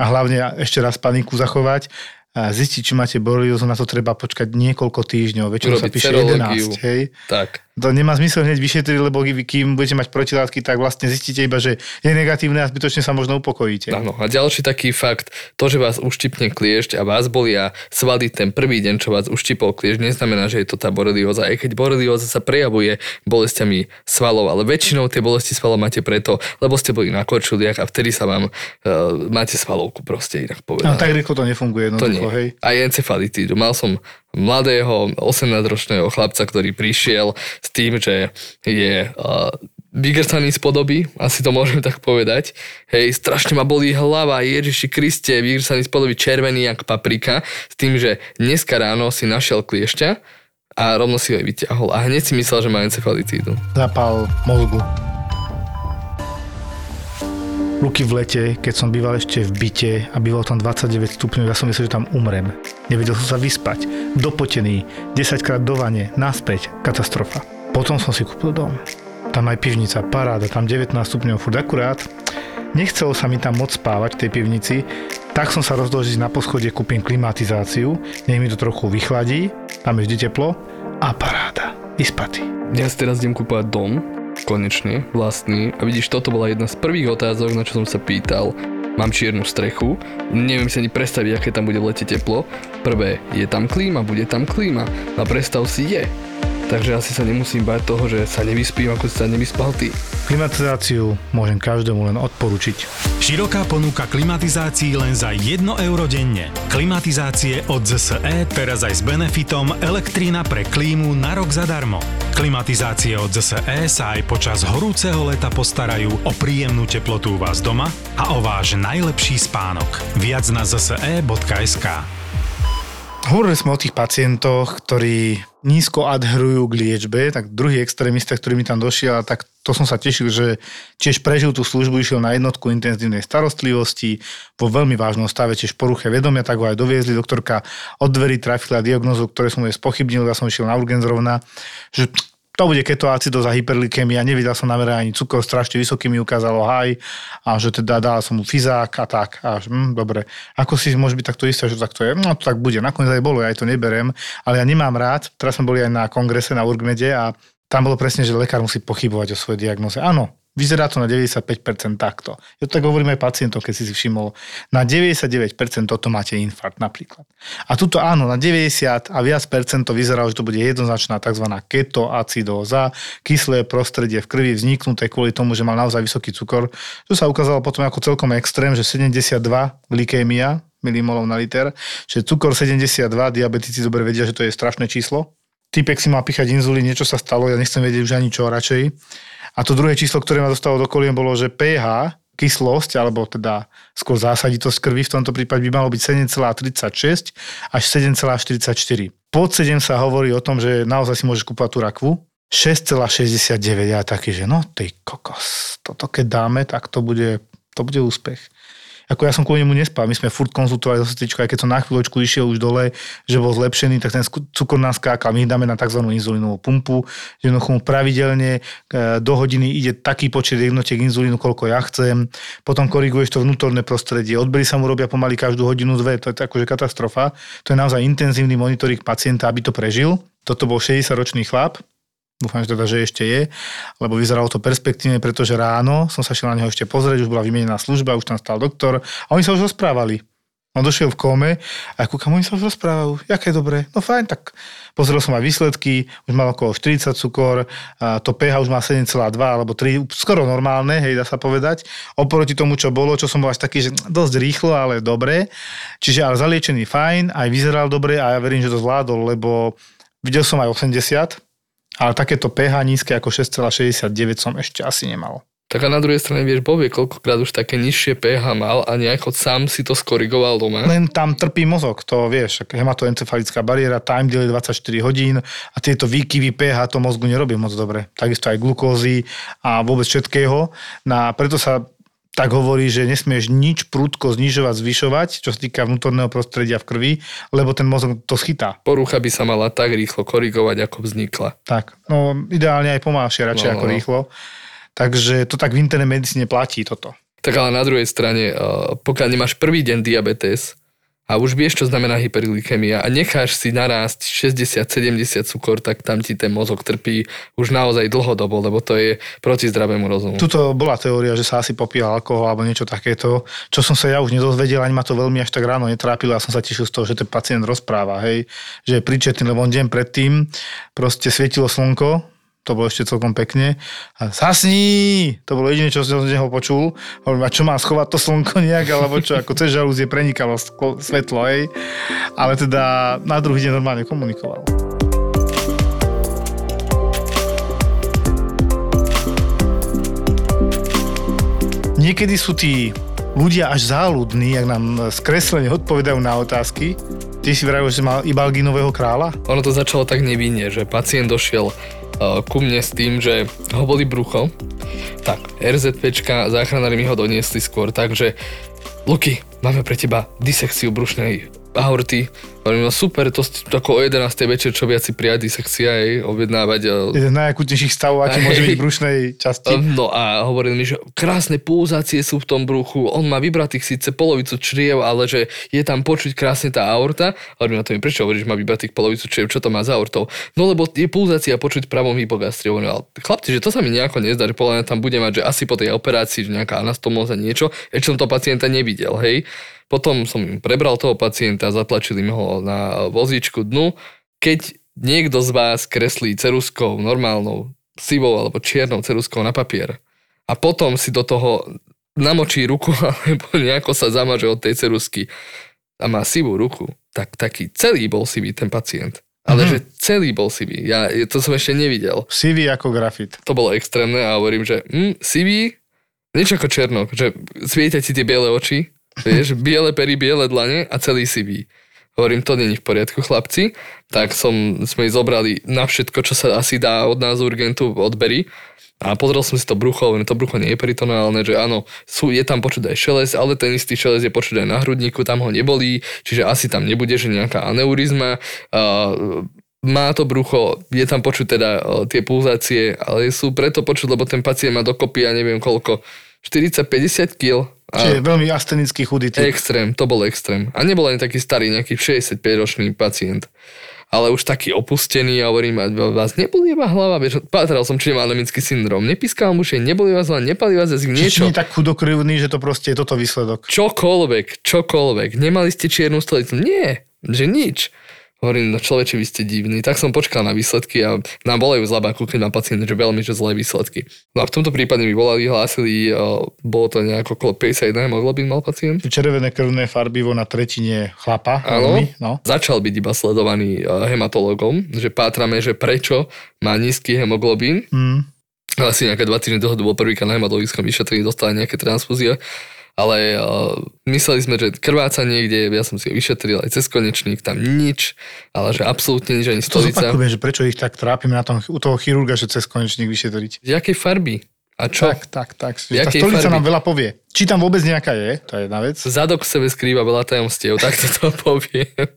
A hlavne ešte raz paniku zachovať. Zistiť, či máte boreliózu, na to treba počkať niekoľko týždňov. Väčšinou sa píše serológiu. 11, hej. tak. To nemá zmysel hneď vyšetriť, lebo kým budete mať protilátky, tak vlastne zistíte iba, že je negatívne a zbytočne sa možno upokojíte. Áno, a ďalší taký fakt, to, že vás uštipne kliešť a vás bolia svaly ten prvý deň, čo vás uštipol kliešť, neznamená, že je to tá borelióza. Aj keď borelióza sa prejavuje bolestiami svalov, ale väčšinou tie bolesti svalov máte preto, lebo ste boli na korčuliach a vtedy sa vám uh, máte svalovku proste inak povedané. No, tak rýchlo to nefunguje To nie. hej. Aj encefalitídu. Mal som mladého 18-ročného chlapca, ktorý prišiel s tým, že je uh, vygrcaný z podoby, asi to môžem tak povedať. Hej, strašne ma bolí hlava, Ježiši Kriste, vygrcaný z podoby červený jak paprika, s tým, že dneska ráno si našiel kliešťa a rovno si ho aj vyťahol a hneď si myslel, že má encefalitídu. Zapal mozgu. Luky v lete, keď som býval ešte v byte a býval tam 29 stupňov, ja som myslel, že tam umrem. Nevedel som sa vyspať. Dopotený, 10 krát do vane, naspäť, katastrofa. Potom som si kúpil dom. Tam aj pivnica, paráda, tam 19 stupňov, furt akurát. Nechcelo sa mi tam moc spávať v tej pivnici, tak som sa rozhodol, že na poschode kúpim klimatizáciu, nech mi to trochu vychladí, tam je vždy teplo a paráda, vyspatý. Ja si teraz idem kúpovať dom, konečne, vlastný. A vidíš, toto bola jedna z prvých otázok, na čo som sa pýtal. Mám čiernu strechu, neviem si ani predstaviť, aké tam bude v lete teplo. Prvé, je tam klíma, bude tam klíma. A predstav si, je. Takže asi sa nemusím bať toho, že sa nevyspím, ako si sa nevyspal ty. Klimatizáciu môžem každému len odporučiť. Široká ponuka klimatizácií len za 1 euro denne. Klimatizácie od ZSE teraz aj s benefitom elektrina pre klímu na rok zadarmo. Klimatizácie od ZSE sa aj počas horúceho leta postarajú o príjemnú teplotu u vás doma a o váš najlepší spánok. Viac na zse.sk Hovorili sme o tých pacientoch, ktorí nízko adherujú k liečbe, tak druhý extrémista, ktorý mi tam došiel, tak to som sa tešil, že tiež prežil tú službu, išiel na jednotku intenzívnej starostlivosti, vo veľmi vážnom stave, tiež poruche vedomia, tak ho aj doviezli, doktorka od dverí trafila diagnozu, ktoré som jej spochybnil, ja som išiel na urgen zrovna, že to bude ketoacidóza, hyperlikémia, nevidel som na ani cukor, strašne vysoký mi ukázalo haj a že teda dal som mu fyzák a tak. A hm, dobre, ako si môže byť takto isté, že tak to je? No to tak bude, nakoniec aj bolo, ja aj to neberem, ale ja nemám rád, teraz sme boli aj na kongrese na Urgmede a tam bolo presne, že lekár musí pochybovať o svojej diagnoze. Áno, vyzerá to na 95% takto. Ja to tak hovorím aj pacientom, keď si si všimol. Na 99% toto máte infarkt napríklad. A tuto áno, na 90 a viac percent to vyzerá, že to bude jednoznačná tzv. ketoacidóza, kyslé prostredie v krvi vzniknuté kvôli tomu, že mal naozaj vysoký cukor. To sa ukázalo potom ako celkom extrém, že 72 glykémia milimolov na liter, že cukor 72, diabetici dobre vedia, že to je strašné číslo. Typek si mal píchať inzulín, niečo sa stalo, ja nechcem vedieť už ani čo radšej. A to druhé číslo, ktoré ma dostalo do kolien, bolo, že pH, kyslosť, alebo teda skôr zásaditosť krvi v tomto prípade by malo byť 7,36 až 7,44. Pod 7 sa hovorí o tom, že naozaj si môžeš kúpať tú rakvu. 6,69 ja taký, že no ty kokos, toto keď dáme, tak to bude, to bude úspech. Ako ja som kvôli nemu nespal, my sme furt konzultovali so sestričkou, aj keď som na chvíľočku išiel už dole, že bol zlepšený, tak ten cukor nás skákal, my dáme na tzv. inzulínovú pumpu, že mu pravidelne e, do hodiny ide taký počet jednotiek inzulínu, koľko ja chcem, potom koriguješ to vnútorné prostredie, odbery sa mu robia pomaly každú hodinu, dve, to je akože katastrofa, to je naozaj intenzívny monitoring pacienta, aby to prežil. Toto bol 60-ročný chlap, Dúfam, že teda, že ešte je, lebo vyzeralo to perspektívne, pretože ráno som sa šiel na neho ešte pozrieť, už bola vymenená služba, už tam stal doktor a oni sa už rozprávali. On došiel v kóme a kúkam, oni sa už rozprávajú. Jaké dobre? No fajn, tak pozrel som aj výsledky, už mal okolo 40 cukor, to pH už má 7,2 alebo 3, skoro normálne, hej, dá sa povedať. Oproti tomu, čo bolo, čo som bol až taký, že dosť rýchlo, ale dobre. Čiže ale zaliečený fajn, aj vyzeral dobre a ja verím, že to zvládol, lebo videl som aj 80, ale takéto pH nízke ako 6,69 som ešte asi nemal. Tak a na druhej strane vieš, Boh vie, koľkokrát už také nižšie pH mal a nejako sám si to skorigoval doma. Len tam trpí mozog, to vieš, hematoencefalická bariéra, time delay 24 hodín a tieto výkyvy pH to mozgu nerobí moc dobre. Takisto aj glukózy a vôbec všetkého. Na, preto sa tak hovorí, že nesmieš nič prúdko znižovať, zvyšovať, čo sa týka vnútorného prostredia v krvi, lebo ten mozog to schytá. Porucha by sa mala tak rýchlo korigovať, ako vznikla. Tak, no ideálne aj pomalšie radšej No, ako no. rýchlo. Takže to tak v internej medicíne platí toto. Tak ale na druhej strane, eh, pokiaľ nemáš prvý deň diabetes a už vieš, čo znamená hyperglykemia a necháš si narásť 60-70 cukor, tak tam ti ten mozog trpí už naozaj dlhodobo, lebo to je proti zdravému rozumu. Tuto bola teória, že sa asi popíja alkohol alebo niečo takéto, čo som sa ja už nedozvedel, ani ma to veľmi až tak ráno netrápilo. Ja som sa tešil z toho, že ten pacient rozpráva, hej, že je príčetný, lebo on deň predtým proste svietilo slnko, to bolo ešte celkom pekne. A zasní! To bolo jediné, čo som z neho počul. Hovorím, a čo má schovať to slnko nejak, alebo čo, ako cez žalúzie prenikalo svetlo, hej. Ale teda na druhý deň normálne komunikoval. Niekedy sú tí ľudia až záľudní, ak nám skreslene odpovedajú na otázky. Ty si vravil, že mal Ibalginového kráľa? Ono to začalo tak nevinne, že pacient došiel ku mne s tým, že ho boli brucho. Tak, RZPčka, záchranári mi ho doniesli skôr, takže Luky, máme pre teba disekciu brušnej aorty. Hovorím, no super, to ako o 11. večer, čo viac si prijať disekcia, aj objednávať. Jeden z najakutnejších stavov, aký [LAUGHS] môže byť v brušnej časti. No a hovoril mi, že krásne pulzácie sú v tom bruchu, on má vybratých síce polovicu čriev, ale že je tam počuť krásne tá aorta. Hovorím na to mi, prečo hovoríš, že má vybratých polovicu čriev, čo to má za aortou? No lebo je pulzácia počuť pravom hypogastrii. Hovorím, ale chlapci, že to sa mi nejako nezdá, že podľa tam bude mať, že asi po tej operácii, že nejaká anastomóza niečo, ešte som to pacienta nevidel, hej. Potom som im prebral toho pacienta, zatlačili mi ho na vozíčku dnu. Keď niekto z vás kreslí ceruskou normálnou, sivou alebo čiernou ceruskou na papier a potom si do toho namočí ruku [LAUGHS] alebo nejako sa zamaže od tej cerusky a má sivú ruku, tak taký celý bol sivý ten pacient. Ale Mhm. že celý bol sivý. Ja to som ešte nevidel. Sivý ako grafit. To bolo extrémne a hovorím, že hm, sivý, niečo ako černok, že svietia ti tie biele oči, vieš, biele pery, biele dlane a celý sivý. Hovorím, to není v poriadku, chlapci. Tak som, sme ich zobrali na všetko, čo sa asi dá od nás urgentu odbery. A pozrel som si to brucho, hovorím, to brucho nie je peritonálne, že áno, sú, je tam počuť aj šeles, ale ten istý šeles je počuť aj na hrudníku, tam ho nebolí, čiže asi tam nebude, že nejaká aneurizma. Uh, má to brucho, je tam počuť teda uh, tie pulzácie, ale sú preto počuť, lebo ten pacient má dokopy, ja neviem koľko, 40-50 kg. Čiže veľmi astenický chudý typ. Extrém, to bol extrém. A nebol ani taký starý, nejaký 65-ročný pacient. Ale už taký opustený a hovorím, a vás neboli iba hlava, vieš, pátral som, či nemá anemický syndrom. Nepískal mu neboli vás hlava, nepali vás jazyk, Čiže niečo. nie je tak chudokrivný, že to proste je toto výsledok. Čokoľvek, čokoľvek. Nemali ste čiernu stolicu? Nie, že nič. Hovorím, no človeče, vy ste divní. Tak som počkal na výsledky a nám volajú z labáku, keď má pacient, že veľmi, že zlé výsledky. No a v tomto prípade mi volali, hlásili, o, bolo to nejako okolo 51 hemoglobín mal pacient. Červené krvné farbivo na tretine chlapa. Áno, no. začal byť iba sledovaný e, hematologom, že pátrame, že prečo má nízky hemoglobín. Mm. Asi nejaké dva týždne dlho bol prvýkrát na hematologickom vyšetrení, dostali nejaké transfúzie. Ale uh, mysleli sme, že krváca niekde, ja som si ho vyšetril aj cez konečník, tam nič, ale že absolútne nič, ani To stolica. zopakujem, že prečo ich tak trápime na tom, u toho chirurga, že cez konečník vyšetriť. Z jakej farby? A čo? Tak, tak, tak. Tá stolica farby? nám veľa povie. Či tam vôbec nejaká je, to je jedna vec. Zadok sebe skrýva veľa tajomstiev, tak to to [LAUGHS] poviem.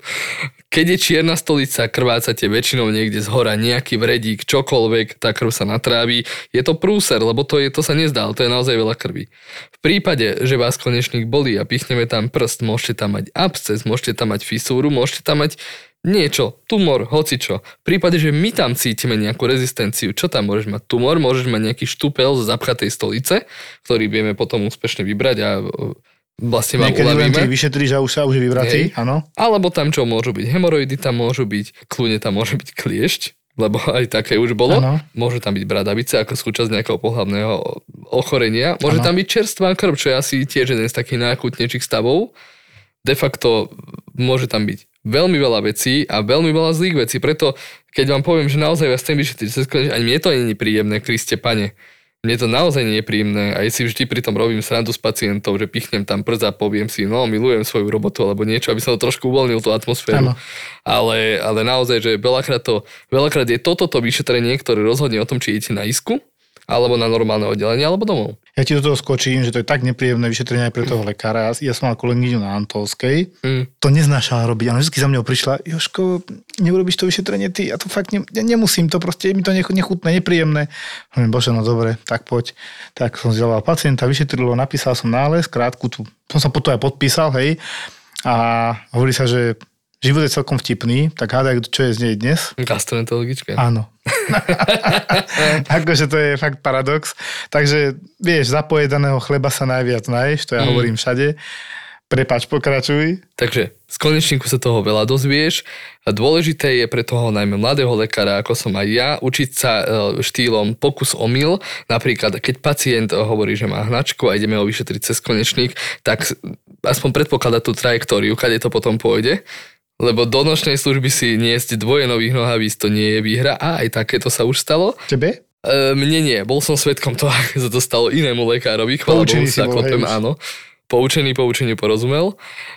Keď je čierna stolica, krvácate väčšinou niekde z hora, nejaký vredík, čokoľvek, tá krv sa natráví. Je to prúser, lebo to, je, to sa nezdá, ale to je naozaj veľa krvi. V prípade, že vás konečník bolí a pichneme tam prst, môžete tam mať absces, môžete tam mať fisúru, môžete tam mať niečo, tumor, hocičo. V prípade, že my tam cítime nejakú rezistenciu, čo tam môžeš mať? Tumor, môžeš mať nejaký štúpel z zapchatej stolice, ktorý vieme potom úspešne vybrať a vlastne vám Niekedy uľavíme. ty vyšetríš a už sa už Hej. áno. Alebo tam čo môžu byť? Hemoroidy tam môžu byť, kľudne tam môže byť kliešť, lebo [LAUGHS] aj také už bolo. Áno. Môže tam byť bradavica ako súčasť nejakého pohľavného ochorenia. Môže Áno. tam byť čerstvá krv, čo je asi tiež jeden z takých najakutnejších stavov. De facto môže tam byť veľmi veľa vecí a veľmi veľa zlých vecí. Preto, keď vám poviem, že naozaj vás chcem vyšetriť, ani mne to nie je príjemné, Kriste, pane. Mne to naozaj nie je príjemné. Aj si vždy pri tom robím srandu s pacientov, že pichnem tam prst a poviem si, no milujem svoju robotu alebo niečo, aby som to trošku uvoľnil tú atmosféru. Ale, ale naozaj, že veľakrát, to, veľakrát je toto to vyšetrenie, ktoré rozhodne o tom, či idete na isku, alebo na normálne oddelenie, alebo domov. Ja ti do toho skočím, že to je tak nepríjemné vyšetrenie aj pre toho lekára. Ja, ja som mal kolegyňu na Antolskej, Mm. to neznášala robiť. Ona vždy za mňou prišla, Joško, neurobiš to vyšetrenie ty, ja to fakt ne, ja nemusím, to proste mi to nech- nechutné, nepríjemné. Hovorím, bože, no dobre, tak poď. Tak som vzdelal pacienta, vyšetrilo, napísal som nález, krátku tu, som sa potom aj podpísal, hej. a hovorí sa, že život je celkom vtipný, tak hádaj, čo je z nej dnes. Gastroenterologička. Áno. [LAUGHS] akože to je fakt paradox. Takže vieš, zapojedaného chleba sa najviac naješ, to ja Mm. hovorím všade. Prepač, pokračuj. Takže z konečníku sa toho veľa dozvieš. Dôležité je pre toho najmä mladého lekára, ako som aj ja, učiť sa e, štýlom pokus omyl. Napríklad, keď pacient hovorí, že má hnačku a ideme ho vyšetriť cez konečník, tak aspoň predpokladať tú trajektóriu, kade to potom pôjde. Lebo do nočnej služby si niesť dvoje nových nohavíc, to nie je výhra. A aj takéto sa už stalo. Tebe? E, mne nie, bol som svetkom toho, [LAUGHS] ako sa to stalo inému lekárovi. Chvála Bohu, si sa klopem, áno. Poučený, poučeniu porozumel.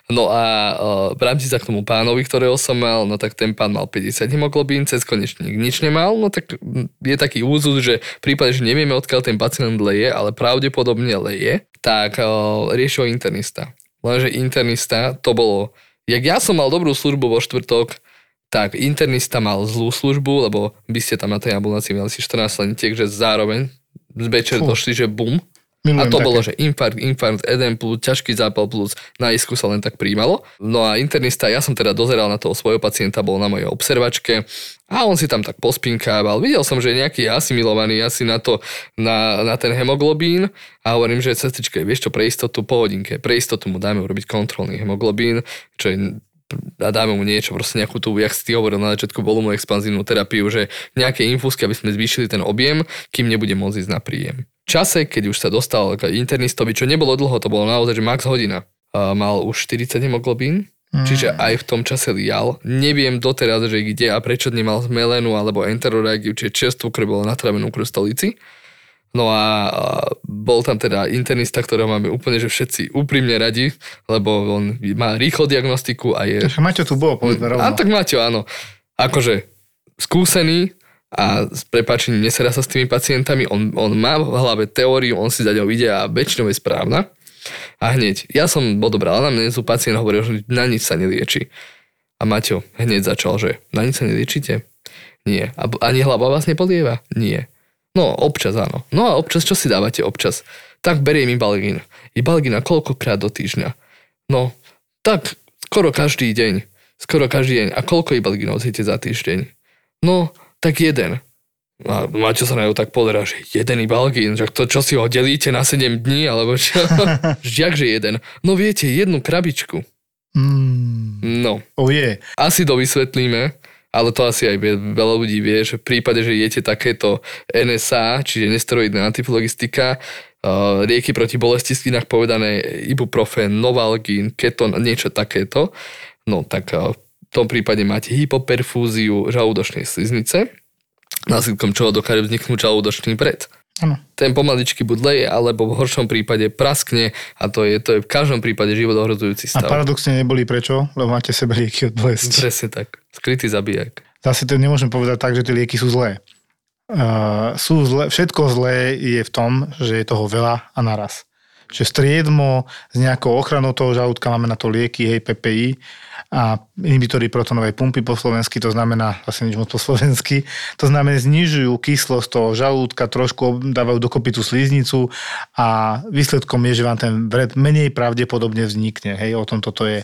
No a uh, vrátim sa k tomu pánovi, ktorého som mal, no tak ten pán mal 50 hemoglobín, cez konečník nič nemal, no tak je taký úzus, že v prípade, že nevieme, odkiaľ ten pacient leje, ale pravdepodobne leje, tak uh, riešil internista. Lenže internista, to bolo, jak ja som mal dobrú službu vo štvrtok, tak internista mal zlú službu, lebo by ste tam na tej ambulácii mali si 14 lenitiek, že zároveň z večer došli, že bum. Milujem A to také. bolo, že infarkt, infarkt, edem plus, ťažký zápal plus, na isku sa len tak príjmalo. No a internista, ja som teda dozeral na toho svojho pacienta, bol na mojej observačke a on si tam tak pospinkával. Videl som, že je nejaký asimilovaný asi na to, na, na ten hemoglobín a hovorím, že sestričke, vieš čo, pre istotu po hodinke, pre istotu mu dáme urobiť kontrolný hemoglobín, čo je a dáme mu niečo, proste nejakú tú, jak si ty hovoril na začiatku, volumu expanzívnu terapiu, že nejaké infúzky, aby sme zvýšili ten objem, kým nebude môcť ísť na príjem. Čase, keď už sa dostal k internistovi, čo nebolo dlho, to bolo naozaj, že max hodina, mal už 40 hemoglobín, čiže aj v tom čase lial. Neviem doteraz, že kde a prečo nemal zmelenú alebo enteroreagiu, čiže čerstvu krv bolo natravenú krv stolici. No a, bol tam teda internista, ktorého máme úplne, že všetci úprimne radi, lebo on má rýchlo diagnostiku a je... Takže Maťo tu bol, povedzme rovno. A tak Maťo, áno. Akože skúsený a s prepačením neserá sa s tými pacientami, on, on má v hlave teóriu, on si za ňou ide a väčšinou je správna. A hneď, ja som dobrá anamnézu, pacient hovoril, že na nič sa nelieči. A Maťo hneď začal, že na nič sa neliečite? Nie. A ani hlava vás nepodieva? Nie. No, občas áno. No a občas, čo si dávate občas? Tak beriem Ibalgin. Ibalgina koľkokrát do týždňa? No, tak skoro každý deň. Skoro každý deň. A koľko Ibalginov zjete za týždeň? No, tak jeden. A Maťo sa na ňu tak pozerá, že jeden Ibalgin, že to čo si ho delíte na 7 dní, alebo čo? [LAUGHS] Jakže jeden? No viete, jednu krabičku. Mm, No, oh je. asi to vysvetlíme, ale to asi aj veľa ľudí vie, že v prípade, že jete takéto NSA, čiže nesteroidná antiflogistika, uh, lieky proti bolesti inak povedané ibuprofen, novalgín, keton, niečo takéto, no tak uh, tom prípade máte hypoperfúziu žalúdočnej sliznice, následkom čoho dokáže vzniknúť žalúdočný pred. Áno. Ten pomaličky buď leje, alebo v horšom prípade praskne a to je, to je v každom prípade život ohrozujúci A stav. paradoxne neboli prečo? Lebo máte sebe lieky od bolesti. Presne tak. Skrytý zabijak. Zase to nemôžem povedať tak, že tie lieky sú zlé. Uh, sú zlé. Všetko zlé je v tom, že je toho veľa a naraz. Čiže striedmo s nejakou ochranou toho žalúdka máme na to lieky, hej, PPI a inhibitory protonovej pumpy po slovensky, to znamená, asi nič moc po slovensky, to znamená, znižujú kyslosť toho žalúdka, trošku dávajú dokopy tú sliznicu a výsledkom je, že vám ten vred menej pravdepodobne vznikne, hej, o tom toto je.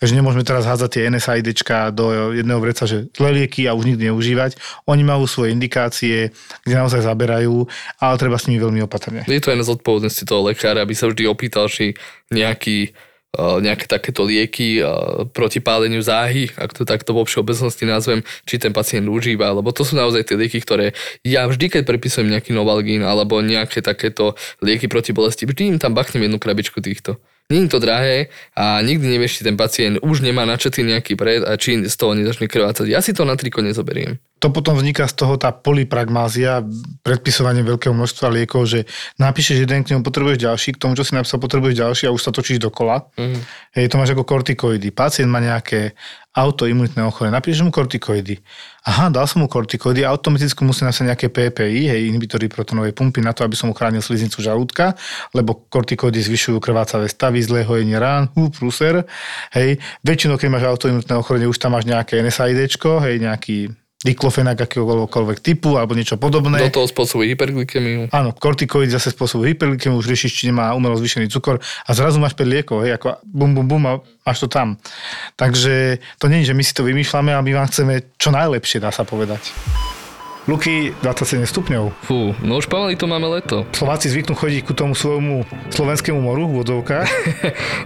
Takže nemôžeme teraz hádzať tie NSAIDčka do jedného vreca, že zlé lieky a už nikdy neužívať. Oni majú svoje indikácie, kde naozaj zaberajú, ale treba s nimi veľmi opatrne. Je to aj na zodpovednosti toho lekára, aby sa vždy opýtal, či nejaký, nejaké takéto lieky eh, proti páleniu záhy, ak to takto vo všeobecnosti nazvem, či ten pacient užíva, lebo to sú naozaj tie lieky, ktoré ja vždy, keď prepisujem nejaký novalgín alebo nejaké takéto lieky proti bolesti, vždy im tam bachnem jednu krabičku týchto. Je to drahé a nikdy nevieš, či ten pacient už nemá načatý nejaký pred a či z toho nezačne krvácať. Ja si to na triko nezoberiem. To potom vzniká z toho tá polypragmázia, predpisovanie veľkého množstva liekov, že napíšeš jeden, k nemu potrebuješ ďalší, k tomu, čo si napísal, potrebuješ ďalší a už sa točíš dokola. Mhm. Hej, to máš ako kortikoidy. Pacient má nejaké autoimunitné ochorenie, napíšeš mu kortikoidy. Aha, dal som mu kortikoidy, automaticky musí napísať nejaké PPI, hej, inhibitory protonovej pumpy na to, aby som ochránil sliznicu žalúdka, lebo kortikoidy zvyšujú krvácavé stavy, zlé hojenie rán, hú, pruser. Hej, väčšinou, keď máš autoimunitné ochorenie, už tam máš nejaké NSAIDčko, hej, nejaký diklofenak akéhokoľvek typu alebo niečo podobné. Do toho spôsobuje hyperglykemiu. Áno, kortikoid zase spôsobuje hyperglykemiu, už riešiš, či nemá umelo zvýšený cukor a zrazu máš 5 liekov, hej, ako bum, bum, bum a máš to tam. Takže to nie je, že my si to vymýšľame a my vám chceme čo najlepšie, dá sa povedať. Luky 27 stupňov. Fú, no už pomaly to máme leto. Slováci zvyknú chodiť ku tomu svojmu slovenskému moru v vodovkách. [LAUGHS]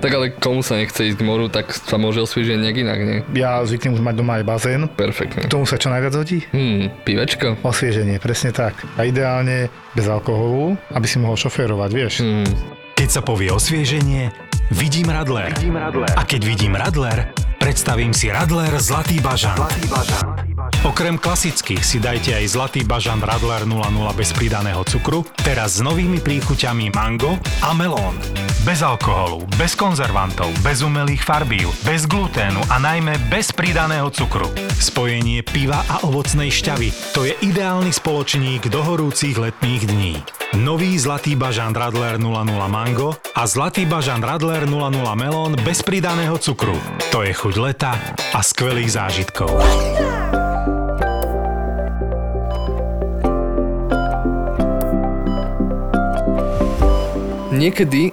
Tak ale komu sa nechce ísť k moru, tak sa môže osviežiť nejak inak, nie? Ja zvyknem už mať doma aj bazén. Perfektne. K tomu sa čo najviac hodí? Hmm, pivečko? Osvieženie, presne tak. A ideálne bez alkoholu, aby si mohol šoférovať, vieš. Hmm, Keď sa povie osvieženie, vidím Radler. Vidím Radler. A keď vidím Radler, predstavím si Radler Zlatý bažant. Zlatý bažant. Okrem klasických si dajte aj Zlatý bažant Radler 00 bez pridaného cukru, teraz s novými príchuťami mango a melón. Bez alkoholu, bez konzervantov, bez umelých farbív, bez gluténu a najmä bez pridaného cukru. Spojenie piva a ovocnej šťavy. To je ideálny spoločník do horúcich letných dní. Nový Zlatý bažant Radler 00 Mango a Zlatý bažant Radler 00 Melón bez pridaného cukru. To je chuť leta a skvelých zážitkov. Niekedy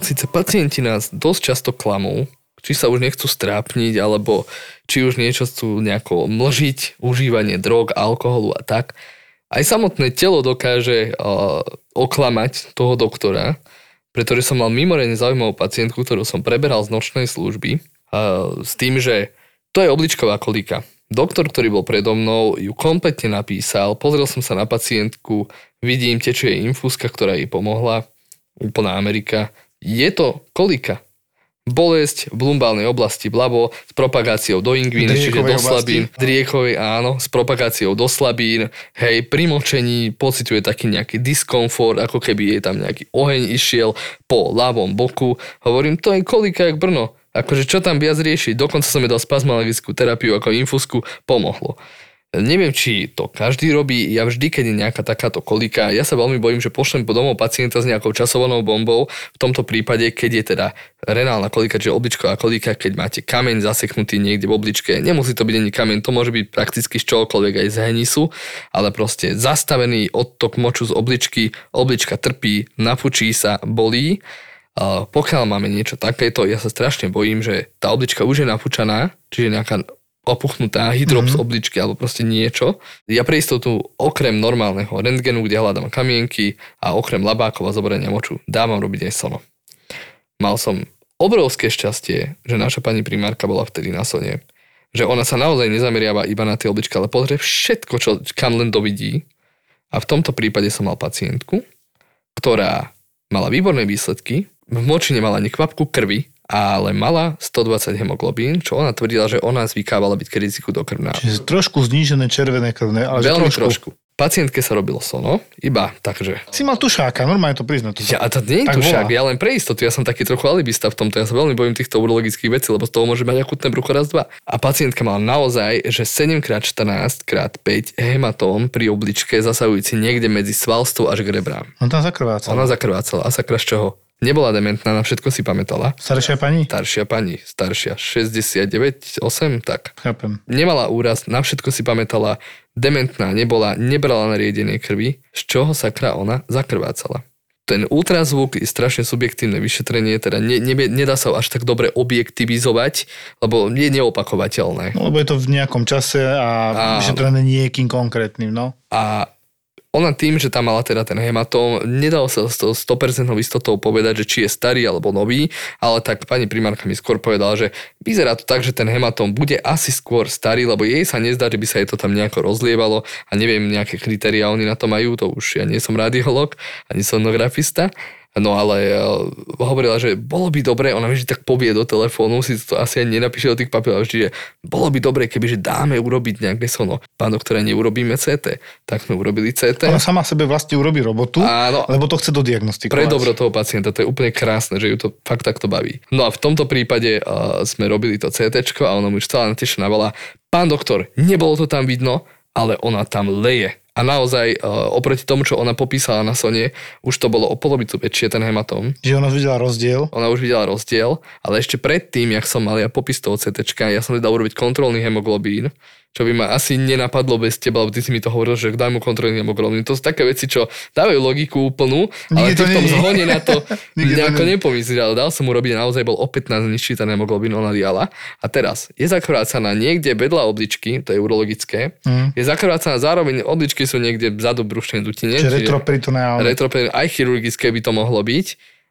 síce pacienti nás dosť často klamú, či sa už nechcú strápniť, alebo či už niečo chcú nejako mlžiť, užívanie drog, alkoholu a tak. Aj samotné telo dokáže uh, oklamať toho doktora, pretože som mal mimoriadne zaujímavú pacientku, ktorú som preberal z nočnej služby uh, s tým, že to je obličková kolika. Doktor, ktorý bol predo mnou, ju kompletne napísal, pozrel som sa na pacientku, vidím, tečie infúzka, ktorá jej pomohla, úplná Amerika. Je to kolika. Bolesť v lumbálnej oblasti blabo s propagáciou do ingvíny, čiže do slabín. Driekovej, áno, s propagáciou do slabín. Hej, pri močení pociťuje taký nejaký diskomfort, ako keby jej tam nejaký oheň išiel po ľavom boku. Hovorím, to je kolika jak Brno. Akože čo tam viac riešiť? Dokonca som jej dal spazmologickú terapiu ako infúzku, pomohlo. Neviem, či to každý robí, ja vždy, keď je nejaká takáto kolika, ja sa veľmi bojím, že pošlem po domov pacienta s nejakou časovanou bombou, v tomto prípade, keď je teda renálna kolika, čiže obličková kolika, keď máte kameň zaseknutý niekde v obličke, nemusí to byť ani kameň, to môže byť prakticky z čohokoľvek aj z henisu, ale proste zastavený odtok moču z obličky, oblička trpí, napučí sa, bolí, pokiaľ máme niečo takéto, ja sa strašne bojím, že tá oblička už je napúčaná, čiže nejaká opuchnutá hydrops mm-hmm. obličky alebo proste niečo. Ja pre istotu okrem normálneho rentgenu, kde hľadám kamienky a okrem labákov a zoberania moču dávam robiť aj sono. Mal som obrovské šťastie, že naša pani primárka bola vtedy na sone. Že ona sa naozaj nezameriava iba na tie obličky, ale pozrie všetko, čo kam len dovidí. A v tomto prípade som mal pacientku, ktorá mala výborné výsledky, v moči nemala ani kvapku krvi, ale mala 120 hemoglobín, čo ona tvrdila, že ona zvykávala byť k riziku do krvná. Čiže trošku znížené červené krvné, ale Veľmi trošku. trošku. Pacientke sa robilo sono, iba takže. Si mal tušáka, normálne to priznať. To sa- Ja, a to nie je tak tu však, volá. ja len pre istotu, ja som taký trochu alibista v tomto, ja sa veľmi bojím týchto urologických vecí, lebo z toho môže mať akutné brucho raz, dva. A pacientka mala naozaj, že 7x14 x 5 hematóm pri obličke zasahujúci niekde medzi svalstvo až k rebrám. On tam zakrvácal. Ona zakrvácala a sakra z čoho? Nebola dementná, na všetko si pamätala. Staršia pani? Staršia pani, staršia, 69, 8, tak. Chápem. Nemala úraz, na všetko si pamätala, dementná nebola, nebrala na riedenie krvi, z čoho sakra ona zakrvácala. Ten ultrazvuk je strašne subjektívne vyšetrenie, teda ne, ne, nedá sa až tak dobre objektivizovať, lebo je neopakovateľné. No lebo je to v nejakom čase a Áno. vyšetrené niekým konkrétnym, no. A ona tým, že tam mala teda ten hematóm, nedalo sa s to 100% istotou povedať, že či je starý alebo nový, ale tak pani primárka mi skôr povedala, že vyzerá to tak, že ten hematóm bude asi skôr starý, lebo jej sa nezdá, že by sa jej to tam nejako rozlievalo a neviem, nejaké kritéria oni na to majú, to už ja nie som radiolog, ani sonografista, No ale uh, hovorila, že bolo by dobre, ona mi tak povie do telefónu, si to asi ani nenapíše do tých papierov, že bolo by dobre, kebyže dáme urobiť nejaké sono. Pán doktora, neurobíme CT. Tak sme urobili CT. Ona sama sebe vlastne urobí robotu, Áno. lebo to chce dodiagnostikovať. Pre dobro toho pacienta, to je úplne krásne, že ju to fakt takto baví. No a v tomto prípade uh, sme robili to CT a ona mu už celá natešená bola, pán doktor, nebolo to tam vidno, ale ona tam leje. A naozaj, uh, oproti tomu, čo ona popísala na Sone, už to bolo o polovicu väčšie ten hematóm. Že ona videla rozdiel. Ona už videla rozdiel, ale ešte predtým, jak som mal ja popis toho CT, ja som si dal urobiť kontrolný hemoglobín, čo by ma asi nenapadlo bez teba, lebo ty si mi to hovoril, že daj mu kontrolný hemoglobín. To sú také veci, čo dávajú logiku úplnú, ale Nikde ty to v tom nie zhone na to [LAUGHS] [LAUGHS] nejako nepomyslíš, ale dal som mu robiť, naozaj bol o 15 nižší ten hemoglobín, ona diala. A teraz je zakrvácaná niekde vedľa obličky, to je urologické, Mm. je zakrvácaná zároveň obličky sú niekde vzadu brušnej dutine. Čiže čiže- retroperitoneálne. retroperitoneálne, aj chirurgické by to mohlo byť.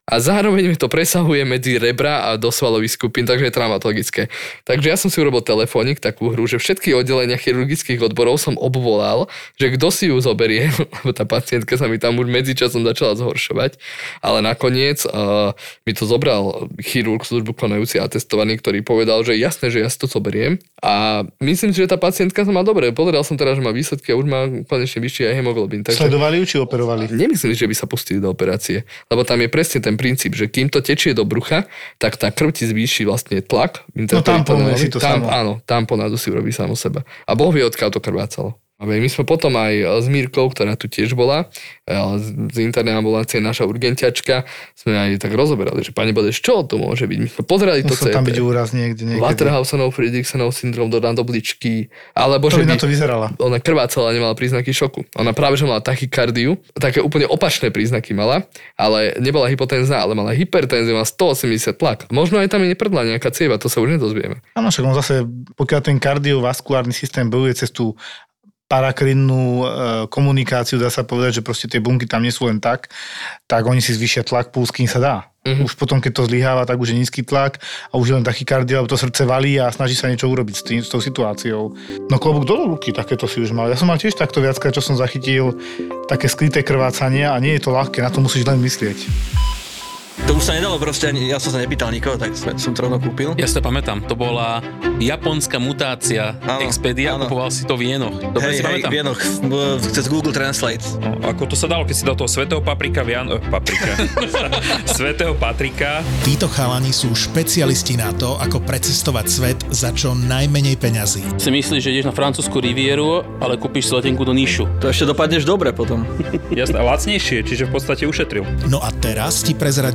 A zároveň mi to presahuje medzi rebra a do svalových skupín, takže je traumatologické. Takže ja som si urobil telefónik, takú hru, že všetky oddelenia chirurgických odborov som obvolal, že kto si ju zoberie, [LAUGHS] lebo tá pacientka sa mi tam už medzičasom začala zhoršovať, ale nakoniec uh, mi to zobral chirurg službu konajúci a testovaný, ktorý povedal, že jasné, že ja si to zoberiem. A myslím si, že tá pacientka sa má dobre. Povedal som teraz, že má výsledky a už má konečne vyšší aj hemoglobín. Takže... Sledovali ju, či operovali? Nemyslím, že by sa pustili do operácie, lebo tam je presne ten princíp, že kým to tečie do brucha, tak tá krv ti zvýši vlastne tlak. tamponuje si to tam, samo. Áno, tamponádu si urobí samo seba. A Boh vie, odkiaľ to krvácalo. My sme potom aj e, s Mírkou, ktorá tu tiež bola, e, z internej ambulancie naša urgentiačka, sme aj tak rozoberali, že pani Bodeš, čo to môže byť? My sme pozerali to Musel tam byť CT. úraz niekde, niekedy. Waterhausenov, Friedrichsenov syndrom do nadobličky, alebo To že by by, na to vyzerala. ona krvácala, nemala príznaky šoku. Ona práve, že mala tachykardiu, také úplne opačné príznaky mala, ale nebola hypotenza, ale mala hypertenziu, mala 180 tlak. Možno aj tam je neprdla nejaká cieva, to sa už nedozvieme. Áno, však on zase, pokiaľ ten kardiovaskulárny systém bojuje cez tú parakrinnú e, komunikáciu, dá sa povedať, že proste tie bunky tam nie sú len tak, tak oni si zvýšia tlak, puls, kým sa dá. Mhm. Už potom, keď to zlyháva, tak už je nízky tlak a už je len tachykardia, alebo to srdce valí a snaží sa niečo urobiť s, tým, s tou situáciou. No klobúk dole ruky, takéto si už mal. Ja som mal tiež takto viackrát, čo som zachytil také skryté krvácanie a nie je to ľahké, na to musíš len myslieť. To už sa nedalo proste, ani, ja som sa nepýtal nikoho, tak som, som to rovno kúpil. Ja si to pamätám, to bola japonská mutácia Áno, áno. Expedia, kupoval si to v jenoch. Dobre hej, si hej, pamätám. V- cez Google Translate. No, ako to sa dalo, keď si dal toho svetého paprika, Vian... eh, paprika. [LAUGHS] svetého Patrika. Títo chalani sú špecialisti na to, ako precestovať svet za čo najmenej peňazí. Si myslíš, že ideš na francúzsku rivieru, ale kúpiš si letenku do Níšu. To ešte dopadneš dobre potom. Jasné, lacnejšie, čiže v podstate ušetril. No a teraz ti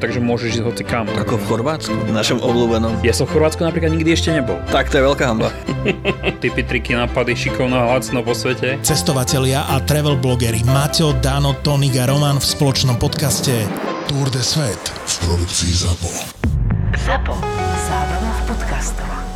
takže môžeš ísť hoci kam. Ako v Chorvátsku, v našom obľúbenom. Ja som v Chorvátsku napríklad nikdy ešte nebol. [LAUGHS] Tak to je veľká hamba. [LAUGHS] Typy, triky, nápady, šikovno a lacno po svete. Cestovatelia a travel blogery Maťo, Dano, Tonik a Roman v spoločnom podcaste Tour de Svet v produkcii ZAPO. ZAPO. Zábrná v podcastovách.